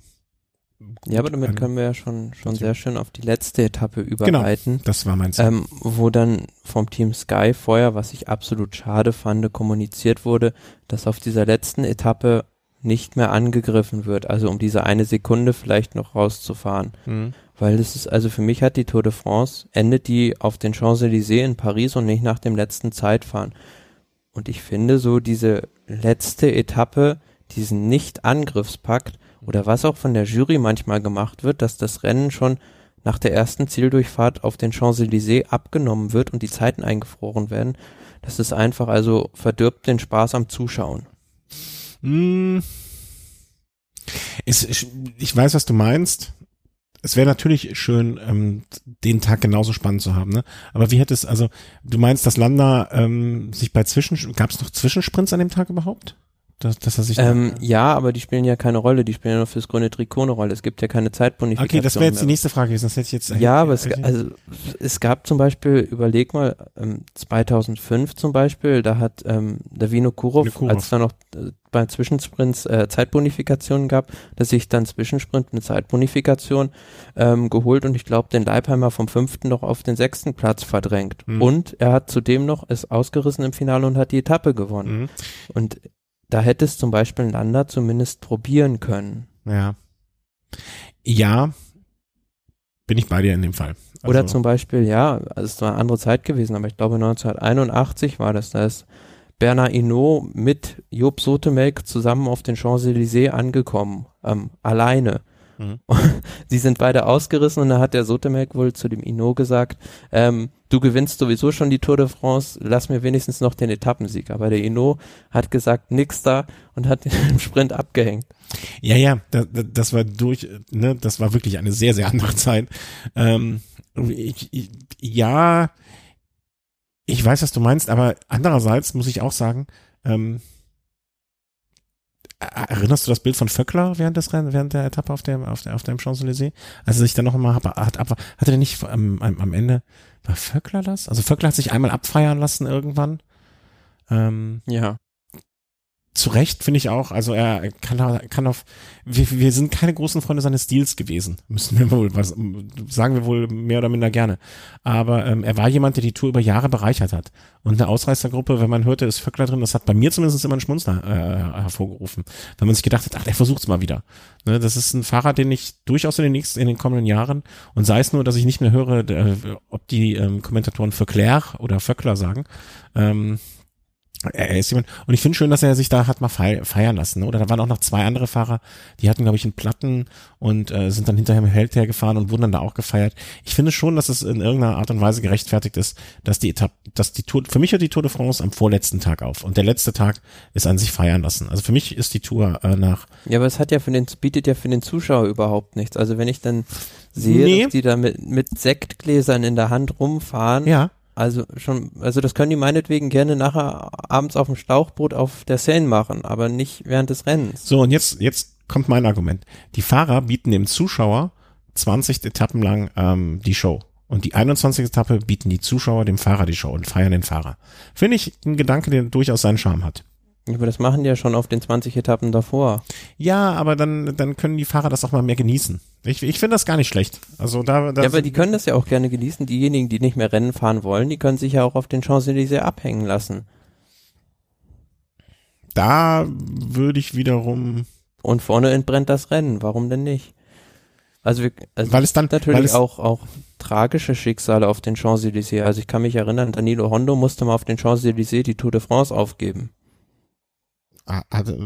gut, Ja, aber damit können wir ja schon, schon sehr schön auf die letzte Etappe Genau. überleiten. das war mein Ziel. Ähm, wo dann vom Team Sky vorher, was ich absolut schade fand, kommuniziert wurde, dass auf dieser letzten Etappe nicht mehr angegriffen wird, also um diese eine Sekunde vielleicht noch rauszufahren. Mhm. Weil das ist, also für mich hat die Tour de France, endet die auf den Champs-Élysées in Paris und nicht nach dem letzten Zeitfahren. Und ich finde so diese letzte Etappe, diesen Nicht-Angriffspakt oder was auch von der Jury manchmal gemacht wird, dass das Rennen schon nach der ersten Zieldurchfahrt auf den Champs-Élysées abgenommen wird und die Zeiten eingefroren werden, das ist einfach, also verdirbt den Spaß am Zuschauen. Mm. Es, ich weiß, was du meinst. Es wäre natürlich schön, ähm, den Tag genauso spannend zu haben, ne? Aber wie hätte es, also du meinst, dass Landa ähm, sich bei Zwischen, gab es noch Zwischensprints an dem Tag überhaupt? Dass, dass er sich ähm, ja, aber die spielen ja keine Rolle, die spielen ja nur fürs grüne Trikot eine Rolle. Es gibt ja keine Zeitbonifikation. Okay, das wäre jetzt die nächste Frage gewesen. Das hätte ich jetzt ja, aber es, also, es gab zum Beispiel, überleg mal, ähm, 2005 zum Beispiel, da hat ähm, der Vino Kurov, Kurov. als da noch äh, bei Zwischensprints äh, Zeitbonifikationen gab, dass sich dann Zwischensprint eine Zeitbonifikation ähm, geholt und ich glaube den Leipheimer vom fünften noch auf den sechsten Platz verdrängt. Mhm. Und er hat zudem noch es ausgerissen im Finale und hat die Etappe gewonnen. Mhm. Und da hätte es zum Beispiel Lander zumindest probieren können. Ja. Ja, bin ich bei dir in dem Fall. Also Oder zum Beispiel, ja, also es war eine andere Zeit gewesen, aber ich glaube 1981 war das, da ist Bernard Hinault mit Job Sotemelk zusammen auf den Champs-Élysées angekommen, ähm, alleine. Mhm. Sie sind beide ausgerissen und da hat der Sotemelk wohl zu dem Ino gesagt, ähm, du gewinnst sowieso schon die Tour de France, lass mir wenigstens noch den Etappensieg. Aber der Ino hat gesagt, nix da und hat den im Sprint abgehängt. Ja, ja, das, das war durch, ne, das war wirklich eine sehr, sehr andere Zeit. Ähm, ich, ich, ja, ich weiß, was du meinst, aber andererseits muss ich auch sagen, ähm, Erinnerst du das Bild von Vöckler während des während der Etappe auf dem, auf, der, auf dem Champs-Élysées? Als er sich dann noch einmal hat, hat, hat, hatte nicht am, am Ende, war Vöckler das? Also Vöckler hat sich einmal abfeiern lassen irgendwann. Ähm, ja zu Recht finde ich auch, also er kann, kann auf, wir, wir sind keine großen Freunde seines Stils gewesen, müssen wir wohl, was, sagen wir wohl mehr oder minder gerne. Aber ähm, er war jemand, der die Tour über Jahre bereichert hat. Und eine Ausreißergruppe, wenn man hörte, ist Vöckler drin, das hat bei mir zumindest immer einen Schmunzler äh, hervorgerufen. Wenn man sich gedacht hat, ach, der versucht's mal wieder. Ne, das ist ein Fahrer, den ich durchaus in den nächsten, in den kommenden Jahren, und sei es nur, dass ich nicht mehr höre, der, ob die ähm, Kommentatoren Vöckler oder Vöckler sagen, ähm, er ist jemand, und ich finde schön, dass er sich da hat mal feiern lassen. Ne? Oder da waren auch noch zwei andere Fahrer, die hatten, glaube ich, einen Platten und äh, sind dann hinterher mit Held hergefahren und wurden dann da auch gefeiert. Ich finde schon, dass es in irgendeiner Art und Weise gerechtfertigt ist, dass die Etappe, dass die Tour, für mich hört die Tour de France am vorletzten Tag auf und der letzte Tag ist an sich feiern lassen. Also für mich ist die Tour äh, nach. Ja, aber es hat ja für den, bietet ja für den Zuschauer überhaupt nichts. Also wenn ich dann sehe, nee. dass die da mit, mit Sektgläsern in der Hand rumfahren. Ja also schon, also das können die meinetwegen gerne nachher abends auf dem Schlauchboot auf der Seine machen, aber nicht während des Rennens. So, und jetzt, jetzt kommt mein Argument. Die Fahrer bieten dem Zuschauer 20 Etappen lang ähm, die Show. Und die 21. Etappe bieten die Zuschauer dem Fahrer die Show und feiern den Fahrer. Finde ich ein Gedanke, der durchaus seinen Charme hat. Aber das machen die ja schon auf den 20 Etappen davor. Ja, aber dann, dann können die Fahrer das auch mal mehr genießen. Ich, ich finde das gar nicht schlecht. Also da, da ja, aber die können das ja auch gerne genießen. Diejenigen, die nicht mehr Rennen fahren wollen, die können sich ja auch auf den Champs-Élysées abhängen lassen. Da würde ich wiederum. Und vorne entbrennt das Rennen. Warum denn nicht? Also, wir, also weil es dann natürlich es auch auch tragische Schicksale auf den Champs-Élysées. Also ich kann mich erinnern, Danilo Hondo musste mal auf den Champs-Élysées die Tour de France aufgeben hat äh,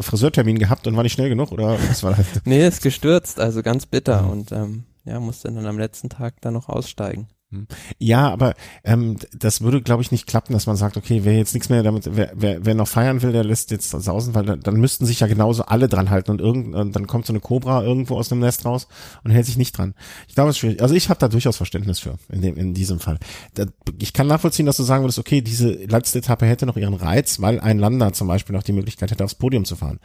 Friseurtermin gehabt und war nicht schnell genug oder was war das? nee, ist gestürzt, also ganz bitter mhm. und ähm, ja, musste dann am letzten Tag dann noch aussteigen. Hm. Ja, aber ähm, das würde, glaube ich, nicht klappen, dass man sagt, okay, wer jetzt nichts mehr damit, wer, wer, wer noch feiern will, der lässt jetzt sausen, weil dann, dann müssten sich ja genauso alle dran halten und irgend, und dann kommt so eine Cobra irgendwo aus dem Nest raus und hält sich nicht dran. Ich glaube, es ist schwierig. Also ich habe da durchaus Verständnis für in dem in diesem Fall. Da, ich kann nachvollziehen, dass du sagen würdest, okay, diese letzte Etappe hätte noch ihren Reiz, weil ein Lander zum Beispiel noch die Möglichkeit hätte, aufs Podium zu fahren.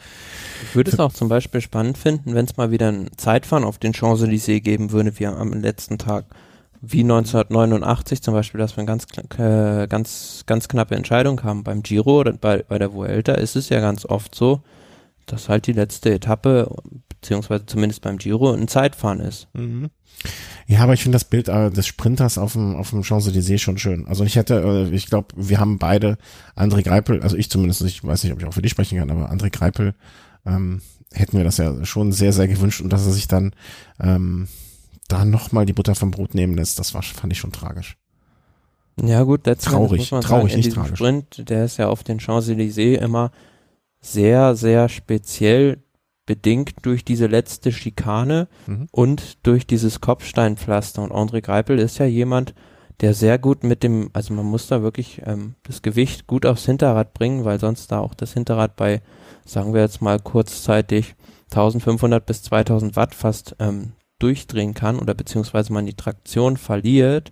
Ich würde es auch zum Beispiel spannend finden, wenn es mal wieder ein Zeitfahren auf den Champs-Élysées geben würde, wie am letzten Tag wie 1989 zum Beispiel, dass wir eine ganz, äh, ganz, ganz knappe Entscheidung haben. Beim Giro oder bei, bei der Vuelta ist es ja ganz oft so, dass halt die letzte Etappe, beziehungsweise zumindest beim Giro, ein Zeitfahren ist. Mhm. Ja, aber ich finde das Bild äh, des Sprinters auf dem, auf dem Champs-Élysées schon schön. Also ich hätte, äh, ich glaube, wir haben beide André Greipel, also ich zumindest, ich weiß nicht, ob ich auch für dich sprechen kann, aber André Greipel ähm, hätten wir das ja schon sehr, sehr gewünscht und dass er sich dann ähm, da nochmal die Butter vom Brot nehmen lässt, das war, fand ich schon tragisch. Ja gut, letztendlich traurig, muss man traurig, sagen, nicht tragisch. Sprint, der ist ja auf den Champs-Élysées immer sehr, sehr speziell bedingt durch diese letzte Schikane mhm. und durch dieses Kopfsteinpflaster. Und André Greipel ist ja jemand, der sehr gut mit dem, also man muss da wirklich ähm, das Gewicht gut aufs Hinterrad bringen, weil sonst da auch das Hinterrad bei, sagen wir jetzt mal kurzzeitig, 1500 bis 2000 Watt fast ähm, durchdrehen kann oder beziehungsweise man die Traktion verliert.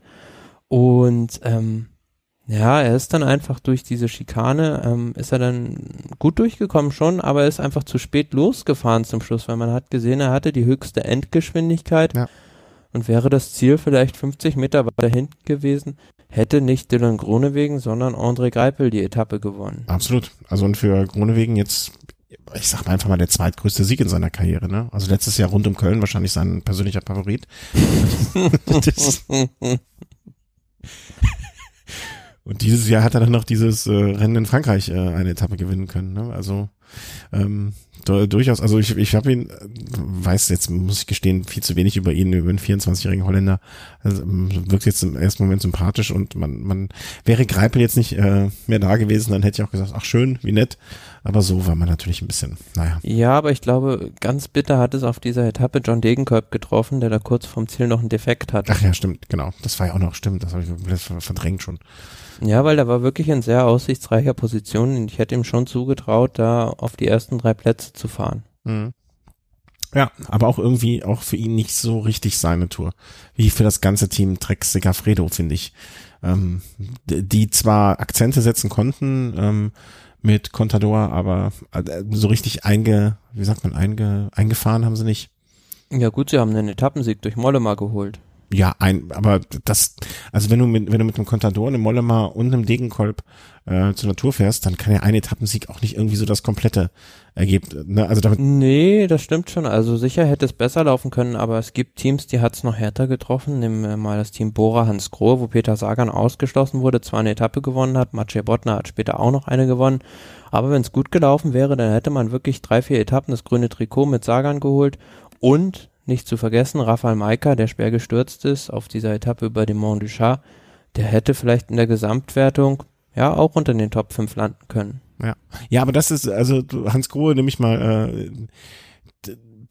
Und ähm, Ja, er ist dann einfach durch diese Schikane, ähm, ist er dann gut durchgekommen schon, aber er ist einfach zu spät losgefahren zum Schluss, weil man hat gesehen, er hatte die höchste Endgeschwindigkeit ja. und wäre das Ziel vielleicht 50 Meter weiter hinten gewesen, hätte nicht Dylan Gronewegen, sondern André Greipel die Etappe gewonnen. Absolut. Also und für Gronewegen jetzt, ich sag mal einfach mal der zweitgrößte Sieg in seiner Karriere, ne? Also letztes Jahr rund um Köln wahrscheinlich sein persönlicher Favorit. Und dieses Jahr hat er dann noch dieses äh, Rennen in Frankreich äh, eine Etappe gewinnen können. Ne? Also ähm, durchaus, also ich, ich habe ihn, weiß jetzt, muss ich gestehen, viel zu wenig über ihn, über einen 24-jährigen Holländer. Also, ähm, wirkt jetzt im ersten Moment sympathisch und man, man wäre Greipel jetzt nicht äh, mehr da gewesen, dann hätte ich auch gesagt, ach schön, wie nett. Aber so war man natürlich ein bisschen, naja. Ja, aber ich glaube, ganz bitter hat es auf dieser Etappe John Degenkolb getroffen, der da kurz vom Ziel noch einen Defekt hat. Ach ja, stimmt, genau. Das war ja auch noch, stimmt, das habe ich verdrängt schon. Ja, weil der war wirklich in sehr aussichtsreicher Position und ich hätte ihm schon zugetraut, da auf die ersten drei Plätze zu fahren. Mhm. Ja, aber auch irgendwie auch für ihn nicht so richtig seine Tour. Wie für das ganze Team Trek Segafredo, finde ich. Ähm, die zwar Akzente setzen konnten ähm, mit Contador, aber äh, so richtig einge, wie sagt man, einge, eingefahren haben sie nicht. Ja gut, sie haben einen Etappensieg durch Mollema geholt. Ja, ein, aber das, also wenn du mit, wenn du mit einem Contador, einem Mollema und einem Degenkolb äh, zur Natur fährst, dann kann ja ein Etappensieg auch nicht irgendwie so das komplette ergeben. Ne? Also damit nee, das stimmt schon. Also sicher hätte es besser laufen können, aber es gibt Teams, die hat es noch härter getroffen. Nehmen wir mal das Team Bora Hans Grohe, wo Peter Sagan ausgeschlossen wurde, zwar eine Etappe gewonnen hat, Maciej Bottner hat später auch noch eine gewonnen. Aber wenn es gut gelaufen wäre, dann hätte man wirklich drei, vier Etappen das grüne Trikot mit Sagan geholt und nicht zu vergessen, Rafael Maika, der schwer gestürzt ist auf dieser Etappe über den Mont du Chat, der hätte vielleicht in der Gesamtwertung ja auch unter den Top 5 landen können. Ja, ja aber das ist, also Hans Grohe, nämlich mal, äh,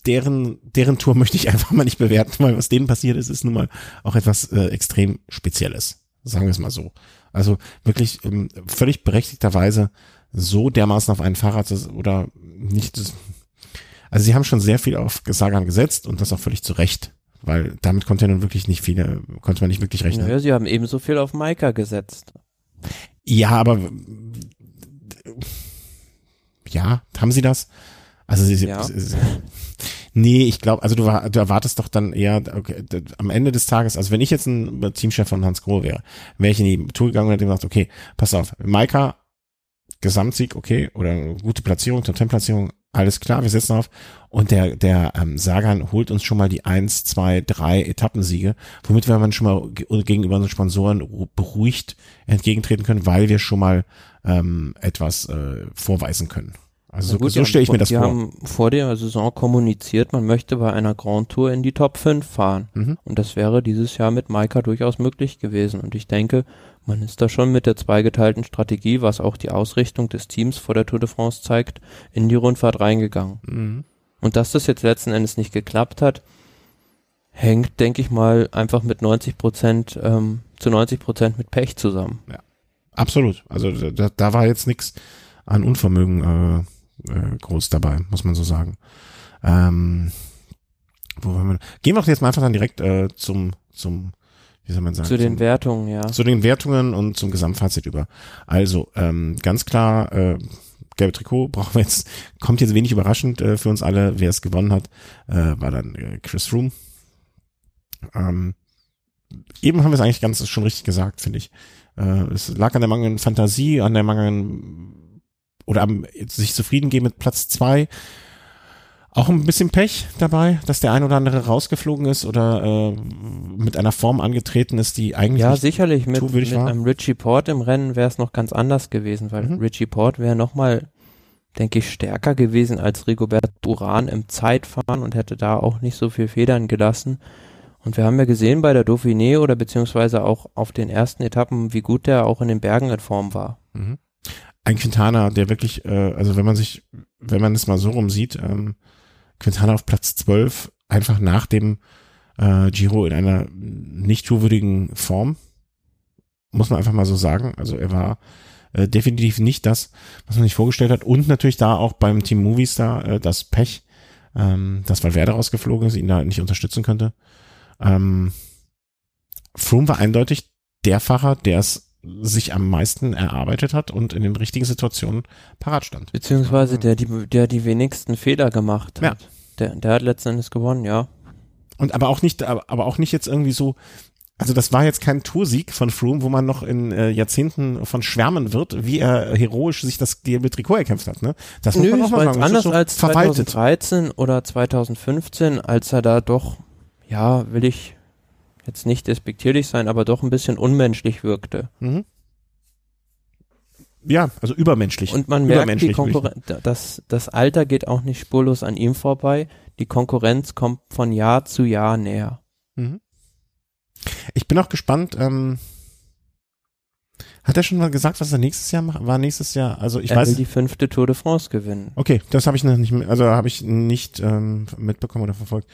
deren, deren Tour möchte ich einfach mal nicht bewerten, weil was denen passiert ist, ist nun mal auch etwas äh, extrem Spezielles. Sagen wir es mal so. Also wirklich ähm, völlig berechtigterweise so dermaßen auf ein Fahrrad oder nicht, also sie haben schon sehr viel auf Sagan gesetzt und das auch völlig zu Recht, weil damit konnte ja nun wirklich nicht viele, konnte man nicht wirklich rechnen. Naja, sie haben ebenso viel auf Maika gesetzt. Ja, aber ja, haben sie das? Also sie, ja. sie, nee, ich glaube, also du, du erwartest doch dann eher okay, am Ende des Tages, also wenn ich jetzt ein Teamchef von Hans Grohe wäre, wäre ich in die Tour gegangen und hätte gesagt, okay, pass auf, Maika Gesamtsieg, okay, oder gute Platzierung, Top-10-Platzierung, alles klar, wir setzen auf. Und der, der ähm, Sagan holt uns schon mal die eins, zwei, drei Etappensiege, womit wir dann schon mal gegenüber unseren Sponsoren beruhigt entgegentreten können, weil wir schon mal ähm, etwas äh, vorweisen können. Also so, gut, so stelle ich mir das die vor. Die haben vor der Saison kommuniziert, man möchte bei einer Grand Tour in die Top 5 fahren. Mhm. Und das wäre dieses Jahr mit Maika durchaus möglich gewesen. Und ich denke, man ist da schon mit der zweigeteilten Strategie, was auch die Ausrichtung des Teams vor der Tour de France zeigt, in die Rundfahrt reingegangen. Mhm. Und dass das jetzt letzten Endes nicht geklappt hat, hängt, denke ich mal, einfach mit 90 Prozent, ähm, zu 90 Prozent mit Pech zusammen. Ja, absolut. Also da, da war jetzt nichts an Unvermögen äh, äh, groß dabei, muss man so sagen. Ähm, wo wir, gehen wir doch jetzt mal einfach dann direkt äh, zum, zum wie soll man sagen? Zu den zum, Wertungen, ja. Zu den Wertungen und zum Gesamtfazit über. Also, ähm, ganz klar, äh, gelbe Trikot brauchen wir jetzt, kommt jetzt wenig überraschend äh, für uns alle, wer es gewonnen hat, äh, war dann äh, Chris Froome. Ähm, eben haben wir es eigentlich ganz schon richtig gesagt, finde ich. Äh, es lag an der mangelnden Fantasie, an der mangelnden oder am sich zufrieden geben mit Platz zwei auch ein bisschen Pech dabei, dass der ein oder andere rausgeflogen ist oder äh, mit einer Form angetreten ist, die eigentlich ja sicherlich mit, mit einem Richie Port im Rennen wäre es noch ganz anders gewesen, weil mhm. Richie Port wäre noch mal denke ich stärker gewesen als Rigobert Uran im Zeitfahren und hätte da auch nicht so viel Federn gelassen. Und wir haben ja gesehen bei der Dauphiné oder beziehungsweise auch auf den ersten Etappen, wie gut der auch in den Bergen in Form war. Mhm. Ein Quintana, der wirklich, äh, also wenn man sich, wenn man es mal so rum sieht, ähm, Quintana auf Platz 12, einfach nach dem äh, Giro in einer nicht tourwürdigen Form. Muss man einfach mal so sagen. Also er war äh, definitiv nicht das, was man sich vorgestellt hat. Und natürlich da auch beim Team Movistar äh, das Pech, ähm, dass Valverde rausgeflogen ist, ihn da nicht unterstützen könnte. Ähm, Froome war eindeutig der Fahrer, der es sich am meisten erarbeitet hat und in den richtigen Situationen parat stand. Beziehungsweise der, die, der die wenigsten Fehler gemacht hat. Ja. Der, der hat letzten Endes gewonnen, ja. Und aber auch nicht, aber, aber auch nicht jetzt irgendwie so, also das war jetzt kein Toursieg von Froome, wo man noch in äh, Jahrzehnten von schwärmen wird, wie er heroisch sich das gelbe Trikot erkämpft hat. Ne? Das muss Nö, man auch mal sagen. anders als 2013 oder 2015, als er da doch, ja, will ich jetzt nicht despektierlich sein, aber doch ein bisschen unmenschlich wirkte. Mhm. Ja, also übermenschlich. Und man merkt, die Konkurrenz, das, das Alter geht auch nicht spurlos an ihm vorbei. Die Konkurrenz kommt von Jahr zu Jahr näher. Mhm. Ich bin auch gespannt. Ähm, hat er schon mal gesagt, was er nächstes Jahr macht? War nächstes Jahr? Also ich er weiß. will die fünfte Tour de France gewinnen. Okay, das habe ich noch nicht, also habe ich nicht ähm, mitbekommen oder verfolgt.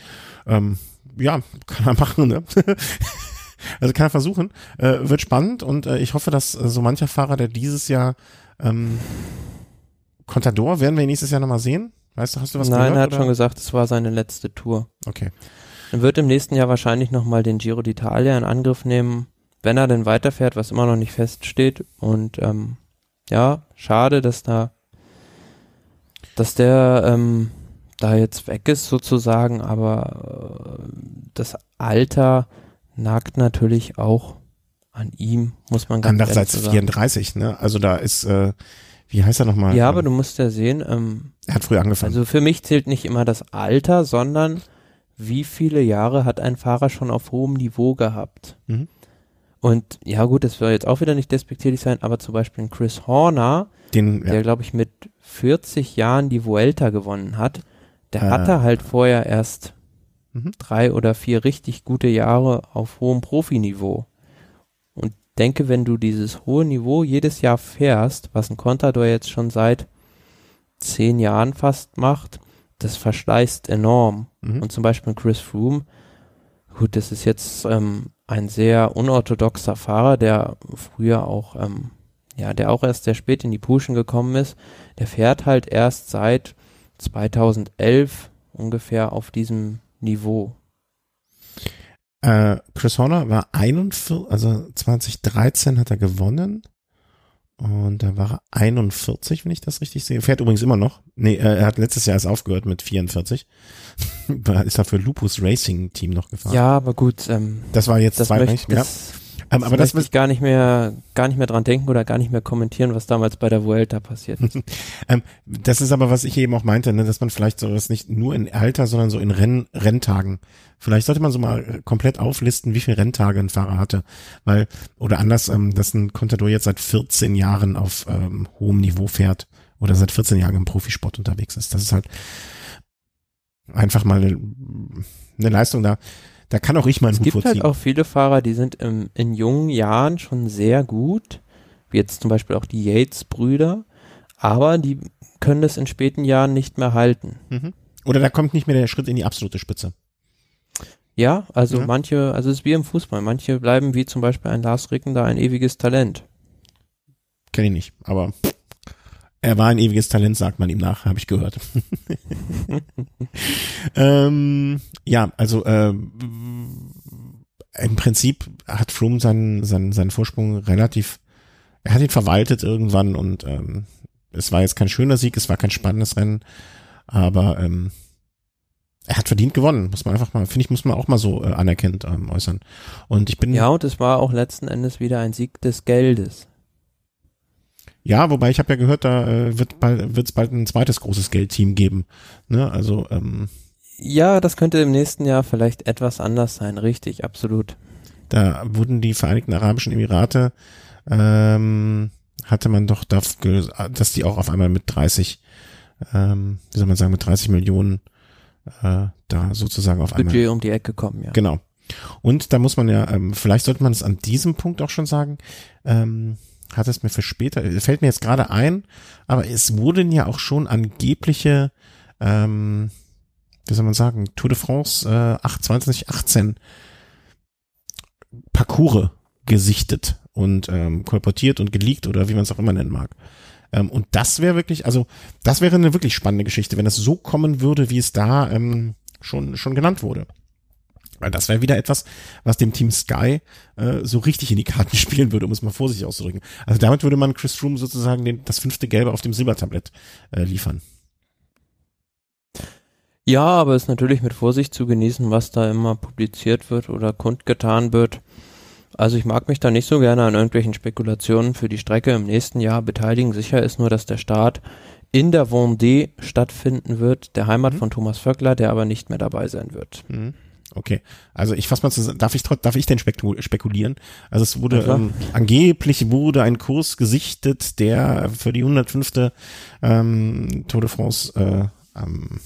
Ähm, ja, kann er machen. Ne? also kann er versuchen. Äh, wird spannend und äh, ich hoffe, dass äh, so mancher Fahrer, der dieses Jahr ähm, Contador werden wir nächstes Jahr nochmal sehen. Weißt du, hast du was Nein, gehört? Nein, er hat oder? schon gesagt, es war seine letzte Tour. Okay. Er wird im nächsten Jahr wahrscheinlich nochmal den Giro d'Italia in Angriff nehmen, wenn er denn weiterfährt, was immer noch nicht feststeht. Und ähm, ja, schade, dass da, dass der ähm, da jetzt weg ist sozusagen, aber äh, das Alter nagt natürlich auch an ihm, muss man ganz Andererseits sagen. 34, ne? Also da ist, äh, wie heißt er nochmal? Ja, aber du musst ja sehen, ähm, er hat früh angefangen. Also für mich zählt nicht immer das Alter, sondern wie viele Jahre hat ein Fahrer schon auf hohem Niveau gehabt? Mhm. Und ja gut, das soll jetzt auch wieder nicht despektierlich sein, aber zum Beispiel Chris Horner, Den, ja. der glaube ich mit 40 Jahren die Vuelta gewonnen hat, der äh. hatte halt vorher erst mhm. drei oder vier richtig gute Jahre auf hohem Profiniveau. Und denke, wenn du dieses hohe Niveau jedes Jahr fährst, was ein Contador jetzt schon seit zehn Jahren fast macht, das verschleißt enorm. Mhm. Und zum Beispiel Chris Froome, gut, das ist jetzt ähm, ein sehr unorthodoxer Fahrer, der früher auch, ähm, ja, der auch erst sehr spät in die Puschen gekommen ist. Der fährt halt erst seit 2011 ungefähr auf diesem Niveau. Äh, Chris Horner war 41, also 2013 hat er gewonnen. Und da war er 41, wenn ich das richtig sehe. Fährt übrigens immer noch. Nee, äh, er hat letztes Jahr erst aufgehört mit 44. ist dafür Lupus Racing Team noch gefahren. Ja, aber gut. Ähm, das war jetzt das zweitrangig. Ja. Ähm, aber das möchte ich gar nicht mehr, gar nicht mehr dran denken oder gar nicht mehr kommentieren, was damals bei der Vuelta passiert ist. ähm, das ist aber, was ich eben auch meinte, ne, dass man vielleicht sowas nicht nur in Alter, sondern so in Renn, Renntagen. Vielleicht sollte man so mal komplett auflisten, wie viele Renntage ein Fahrer hatte. Weil, oder anders, ähm, dass ein Contador jetzt seit 14 Jahren auf ähm, hohem Niveau fährt oder seit 14 Jahren im Profisport unterwegs ist. Das ist halt einfach mal eine, eine Leistung da da kann auch ich mal einen Es Hut gibt vorziehen. halt auch viele Fahrer, die sind im, in jungen Jahren schon sehr gut, wie jetzt zum Beispiel auch die Yates-Brüder, aber die können das in späten Jahren nicht mehr halten. Mhm. Oder da kommt nicht mehr der Schritt in die absolute Spitze. Ja, also ja. manche, also es ist wie im Fußball, manche bleiben wie zum Beispiel ein Lars Ricken da ein ewiges Talent. Kenne ich nicht, aber er war ein ewiges Talent, sagt man ihm nach, habe ich gehört. ähm, ja, also äh, im Prinzip hat Froome seinen, seinen, seinen Vorsprung relativ, er hat ihn verwaltet irgendwann und ähm, es war jetzt kein schöner Sieg, es war kein spannendes Rennen, aber ähm, er hat verdient gewonnen, muss man einfach mal, finde ich, muss man auch mal so äh, anerkennt ähm, äußern. Und ich bin ja und es war auch letzten Endes wieder ein Sieg des Geldes. Ja, wobei ich habe ja gehört, da äh, wird bald wird's bald ein zweites großes Geldteam geben. Ne? Also ähm, ja, das könnte im nächsten Jahr vielleicht etwas anders sein, richtig, absolut. Da wurden die Vereinigten Arabischen Emirate ähm, hatte man doch, dass die auch auf einmal mit 30, ähm, wie soll man sagen, mit 30 Millionen äh, da sozusagen auf Budget einmal. Budget um die Ecke kommen, ja. Genau. Und da muss man ja, ähm, vielleicht sollte man es an diesem Punkt auch schon sagen, ähm, hat es mir für später, fällt mir jetzt gerade ein, aber es wurden ja auch schon angebliche, ähm, wie soll man sagen, Tour de France äh, 2018 Parcours gesichtet und ähm, kolportiert und geleakt oder wie man es auch immer nennen mag. Ähm, und das wäre wirklich, also das wäre eine wirklich spannende Geschichte, wenn das so kommen würde, wie es da ähm, schon schon genannt wurde. Weil das wäre wieder etwas, was dem Team Sky äh, so richtig in die Karten spielen würde, um es mal vorsichtig auszudrücken. Also damit würde man Chris Froome sozusagen den, das fünfte Gelbe auf dem Silbertablett äh, liefern. Ja, aber es ist natürlich mit Vorsicht zu genießen, was da immer publiziert wird oder kundgetan wird. Also ich mag mich da nicht so gerne an irgendwelchen Spekulationen für die Strecke im nächsten Jahr beteiligen. Sicher ist nur, dass der Start in der Vendée stattfinden wird, der Heimat mhm. von Thomas Vöckler, der aber nicht mehr dabei sein wird. Mhm. Okay, also ich fasse mal zusammen, darf ich, darf ich denn spekulieren? Also es wurde, ähm, angeblich wurde ein Kurs gesichtet, der für die 105. Ähm, Tour de France äh, ähm,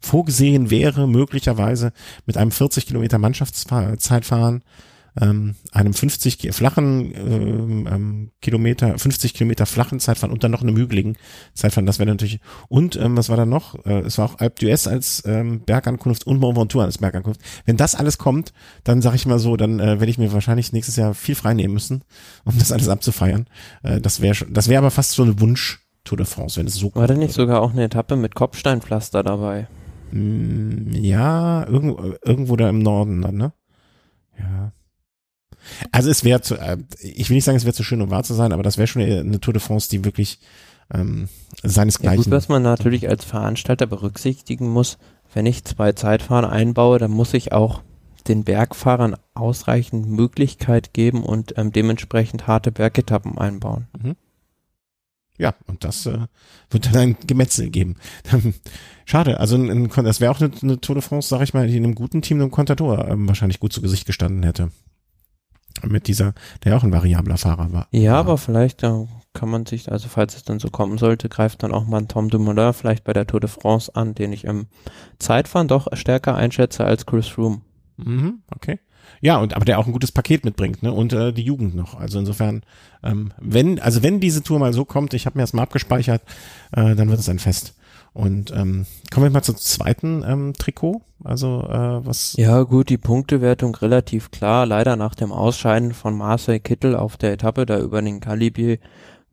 vorgesehen wäre, möglicherweise mit einem 40 Kilometer Mannschaftszeitfahren ähm, einem 50 flachen ähm, ähm, Kilometer, 50 Kilometer flachen Zeitfahren und dann noch einem hügeligen Zeitfahren. Das wäre natürlich und ähm, was war da noch? Äh, es war auch Alpe d'Huez als ähm, Bergankunft und Mont Ventoux als Bergankunft. Wenn das alles kommt, dann sage ich mal so, dann äh, werde ich mir wahrscheinlich nächstes Jahr viel frei nehmen müssen, um das alles abzufeiern. Äh, das wäre das wäre aber fast so eine Wunsch Tour de France, wenn es so War da nicht sogar auch eine Etappe mit Kopfsteinpflaster dabei? Mm, ja, irgendwo, irgendwo da im Norden dann, ne? Ja. Also es wäre zu, äh, ich will nicht sagen, es wäre zu schön, um wahr zu sein, aber das wäre schon eine Tour de France, die wirklich ähm, seinesgleichen. Ja, gut, was man natürlich als Veranstalter berücksichtigen muss, wenn ich zwei Zeitfahren einbaue, dann muss ich auch den Bergfahrern ausreichend Möglichkeit geben und ähm, dementsprechend harte Bergetappen einbauen. Mhm. Ja, und das äh, wird dann ein Gemetzel geben. Schade, also ein, ein, das wäre auch eine, eine Tour de France, sag ich mal, die in einem guten Team einem Contador ähm, wahrscheinlich gut zu Gesicht gestanden hätte mit dieser, der auch ein variabler Fahrer war. Ja, aber vielleicht da kann man sich, also falls es dann so kommen sollte, greift dann auch mal ein Tom Dumoulin vielleicht bei der Tour de France an, den ich im Zeitfahren doch stärker einschätze als Chris Froome. Mhm, okay. Ja, und aber der auch ein gutes Paket mitbringt, ne? Und äh, die Jugend noch. Also insofern, ähm, wenn, also wenn diese Tour mal so kommt, ich habe mir das mal abgespeichert, äh, dann wird es ein Fest. Und ähm, kommen wir mal zum zweiten ähm, Trikot. Also äh, was? Ja gut, die Punktewertung relativ klar. Leider nach dem Ausscheiden von Marcel Kittel auf der Etappe da über den Calibier.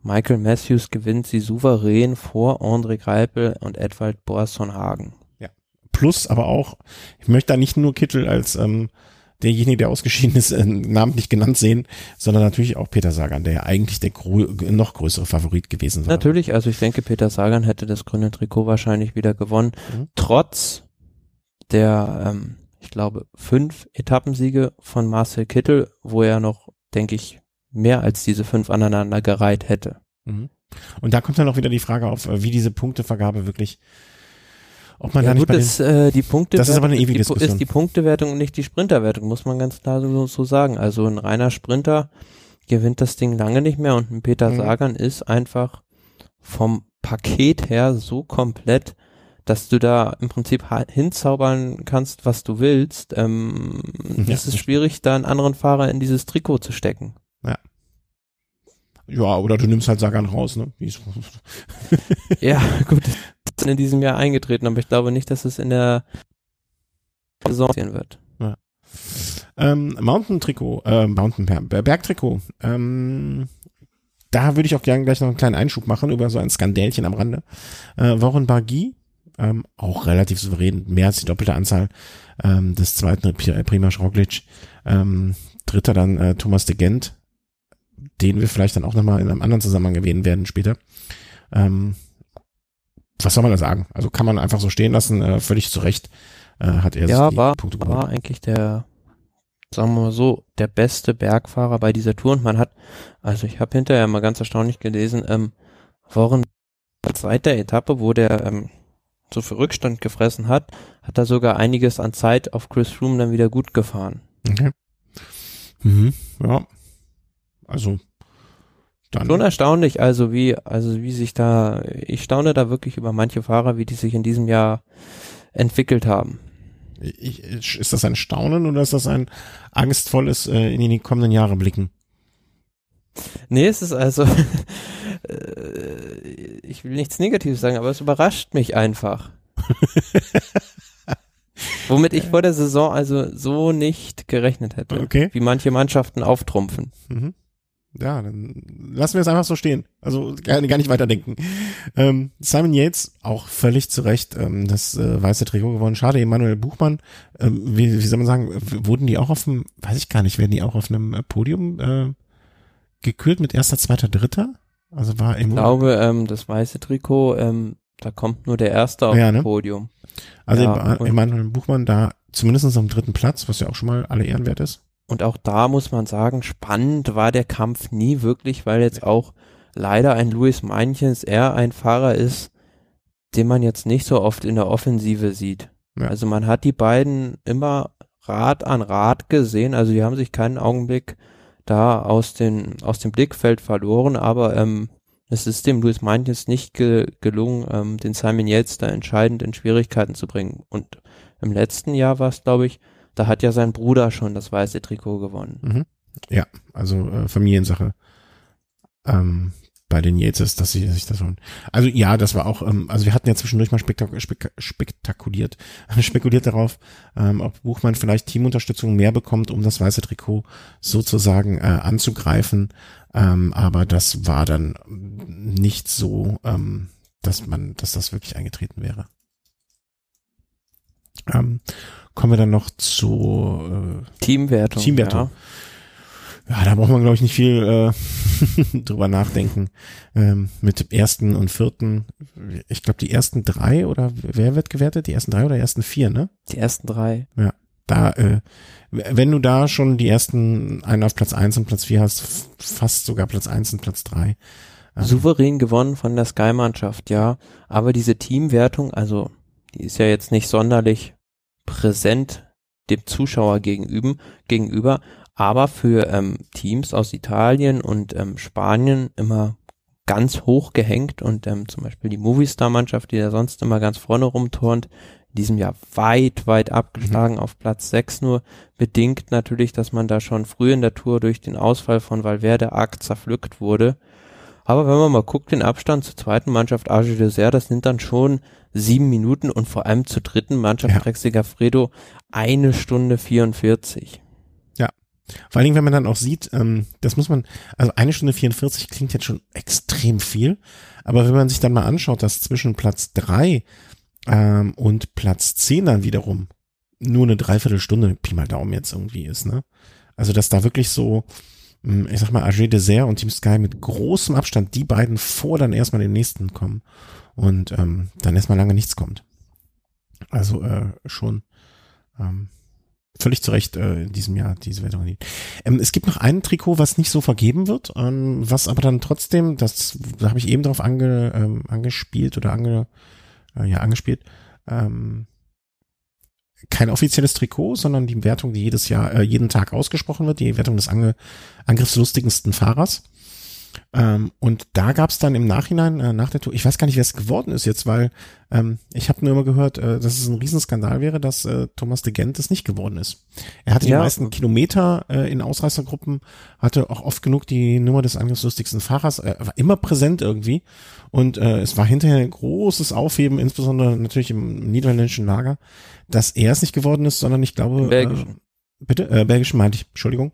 Michael Matthews gewinnt sie souverän vor André Greipel und Edwald Boasson Hagen. Ja. Plus aber auch, ich möchte da nicht nur Kittel als ähm, derjenige, der ausgeschieden ist, äh, namentlich genannt sehen, sondern natürlich auch Peter Sagan, der ja eigentlich der noch größere Favorit gewesen war. Natürlich, also ich denke, Peter Sagan hätte das grüne Trikot wahrscheinlich wieder gewonnen, mhm. trotz der, ähm, ich glaube, fünf Etappensiege von Marcel Kittel, wo er noch, denke ich, mehr als diese fünf aneinander gereiht hätte. Mhm. Und da kommt dann auch wieder die Frage auf, äh, wie diese Punktevergabe wirklich ob man ja, da nicht gut, ist, äh, die Punkte das ist aber eine ewige die, Diskussion. ist die Punktewertung und nicht die Sprinterwertung, muss man ganz klar so, so sagen. Also ein reiner Sprinter gewinnt das Ding lange nicht mehr und ein Peter mhm. Sagan ist einfach vom Paket her so komplett, dass du da im Prinzip hinzaubern kannst, was du willst. Ähm, ja, es ist schwierig, da einen anderen Fahrer in dieses Trikot zu stecken. Ja. Ja, oder du nimmst halt Sagan raus, ne? ja, gut in diesem Jahr eingetreten, aber ich glaube nicht, dass es in der Saison passieren wird. Ja. Ähm, Mountain-Trikot, äh, Mountain Bergtrikot. Ähm, da würde ich auch gerne gleich noch einen kleinen Einschub machen über so ein Skandälchen am Rande. Äh, Warren Bargy, ähm, auch relativ souverän, mehr als die doppelte Anzahl ähm, des zweiten Prima Roglic. Ähm, dritter dann äh, Thomas de Gent, den wir vielleicht dann auch nochmal in einem anderen Zusammenhang erwähnen werden später. Ähm, was soll man da sagen? Also kann man einfach so stehen lassen, äh, völlig zu Recht äh, hat er ja, sich war, Punkte geholt. war eigentlich der, sagen wir mal so, der beste Bergfahrer bei dieser Tour und man hat, also ich habe hinterher mal ganz erstaunlich gelesen, ähm, Warren seit der Etappe, wo der ähm, so für Rückstand gefressen hat, hat er sogar einiges an Zeit auf Chris Froome dann wieder gut gefahren. Okay. Mhm, ja. Also dann. Schon erstaunlich, also wie, also wie sich da, ich staune da wirklich über manche Fahrer, wie die sich in diesem Jahr entwickelt haben. Ich, ist das ein Staunen oder ist das ein angstvolles äh, in die kommenden Jahre blicken? Nee, es ist also, äh, ich will nichts Negatives sagen, aber es überrascht mich einfach. Womit ich vor der Saison also so nicht gerechnet hätte. Okay. Wie manche Mannschaften auftrumpfen. Mhm. Ja, dann lassen wir es einfach so stehen. Also gar, gar nicht weiterdenken. Ähm, Simon Yates, auch völlig zu Recht, ähm, das äh, weiße Trikot gewonnen. Schade, Emanuel Buchmann, ähm, wie, wie soll man sagen, wurden die auch auf dem, weiß ich gar nicht, werden die auch auf einem äh, Podium äh, gekürt mit erster, zweiter, dritter? Also war Ich glaube, ähm, das weiße Trikot, ähm, da kommt nur der erste auf ja, ne? Podium. Also ja, Emanuel Buchmann da zumindest am dritten Platz, was ja auch schon mal alle ehrenwert ist. Und auch da muss man sagen, spannend war der Kampf nie wirklich, weil jetzt auch leider ein Louis Meinchens eher ein Fahrer ist, den man jetzt nicht so oft in der Offensive sieht. Ja. Also man hat die beiden immer Rad an Rad gesehen, also die haben sich keinen Augenblick da aus, den, aus dem Blickfeld verloren, aber ähm, es ist dem Louis Meinchens nicht ge gelungen, ähm, den Simon Yates da entscheidend in Schwierigkeiten zu bringen. Und im letzten Jahr war es, glaube ich, da hat ja sein Bruder schon das weiße Trikot gewonnen. Mhm. Ja, also äh, Familiensache. Ähm, bei den Yateses, dass sie sich das holen. Also ja, das war auch, ähm, also wir hatten ja zwischendurch mal spektak spek spektakuliert, spekuliert darauf, ähm, ob Buchmann vielleicht Teamunterstützung mehr bekommt, um das weiße Trikot sozusagen äh, anzugreifen. Ähm, aber das war dann nicht so, ähm, dass man, dass das wirklich eingetreten wäre. Ähm, kommen wir dann noch zu äh, Teamwertung. Teamwertung. Ja. ja da braucht man, glaube ich, nicht viel äh, drüber nachdenken. Ähm, mit ersten und vierten, ich glaube, die ersten drei oder wer wird gewertet? Die ersten drei oder ersten vier, ne? Die ersten drei. Ja. Da, äh, wenn du da schon die ersten einen auf Platz eins und Platz vier hast, fast sogar Platz eins und Platz drei. Ähm. Souverän gewonnen von der Sky-Mannschaft, ja. Aber diese Teamwertung, also die ist ja jetzt nicht sonderlich präsent dem Zuschauer gegenüber, gegenüber aber für ähm, Teams aus Italien und ähm, Spanien immer ganz hoch gehängt und ähm, zum Beispiel die Movistar-Mannschaft, die da sonst immer ganz vorne rumturnt, in diesem Jahr weit, weit abgeschlagen mhm. auf Platz 6 nur, bedingt natürlich, dass man da schon früh in der Tour durch den Ausfall von Valverde arg zerpflückt wurde. Aber wenn man mal guckt, den Abstand zur zweiten Mannschaft Arge Dessert, das sind dann schon sieben Minuten und vor allem zur dritten Mannschaft ja. Drexiger Fredo eine Stunde 44. Ja. Vor allen Dingen, wenn man dann auch sieht, ähm, das muss man, also eine Stunde 44 klingt jetzt schon extrem viel, aber wenn man sich dann mal anschaut, dass zwischen Platz drei ähm, und Platz zehn dann wiederum nur eine Dreiviertelstunde, Pi mal Daumen jetzt irgendwie ist, ne? Also, dass da wirklich so, ich sag mal, AG Dessert und Team Sky mit großem Abstand die beiden vor dann erstmal den nächsten kommen und ähm, dann erstmal lange nichts kommt. Also äh, schon ähm, völlig zu Recht äh, in diesem Jahr diese Wertung. Ähm, es gibt noch ein Trikot, was nicht so vergeben wird, ähm, was aber dann trotzdem, das da habe ich eben drauf ange, ähm, angespielt oder ange, äh, ja angespielt, ähm, kein offizielles Trikot, sondern die Wertung, die jedes Jahr, äh, jeden Tag ausgesprochen wird, die Wertung des Ange angriffslustigsten Fahrers. Ähm, und da gab es dann im Nachhinein, äh, nach der Tour, ich weiß gar nicht, wer es geworden ist jetzt, weil ähm, ich habe nur immer gehört, äh, dass es ein Riesenskandal wäre, dass äh, Thomas de Gent es nicht geworden ist. Er hatte ja. die meisten Kilometer äh, in Ausreißergruppen, hatte auch oft genug die Nummer des angriffslustigsten Fahrers, äh, war immer präsent irgendwie. Und äh, es war hinterher ein großes Aufheben, insbesondere natürlich im niederländischen Lager, dass er es nicht geworden ist, sondern ich glaube, Belgischen. Äh, bitte, äh, Belgischen meinte ich, Entschuldigung,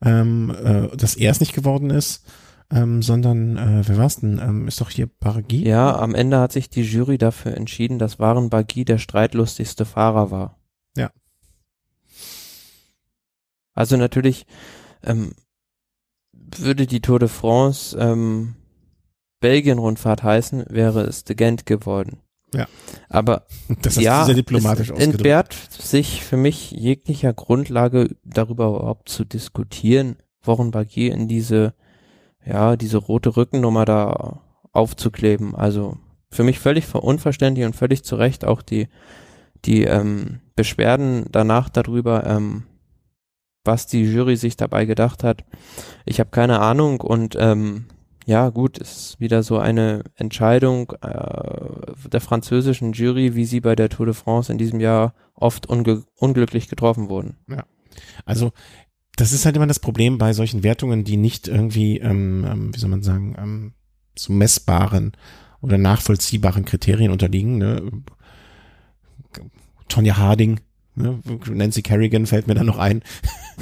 ähm, äh, dass er es nicht geworden ist ähm, sondern äh, wer war's denn? Ähm, ist doch hier Bargi? Ja, am Ende hat sich die Jury dafür entschieden, dass Waren Bargi der streitlustigste Fahrer war. Ja. Also natürlich ähm, würde die Tour de France ähm, Belgien-Rundfahrt heißen, wäre es de Gent geworden. Ja. Aber das ist ja, sehr diplomatisch es entbehrt sich für mich jeglicher Grundlage darüber überhaupt zu diskutieren, worin Bagier in diese ja, diese rote Rückennummer da aufzukleben. Also für mich völlig unverständlich und völlig zu Recht auch die, die ähm, Beschwerden danach darüber, ähm, was die Jury sich dabei gedacht hat. Ich habe keine Ahnung und ähm, ja gut, ist wieder so eine Entscheidung äh, der französischen Jury, wie sie bei der Tour de France in diesem Jahr oft unglücklich getroffen wurden. Ja. Also das ist halt immer das Problem bei solchen Wertungen, die nicht irgendwie, ähm, ähm, wie soll man sagen, ähm, so messbaren oder nachvollziehbaren Kriterien unterliegen. Ne? Tonja Harding, ne? Nancy Kerrigan fällt mir da noch ein,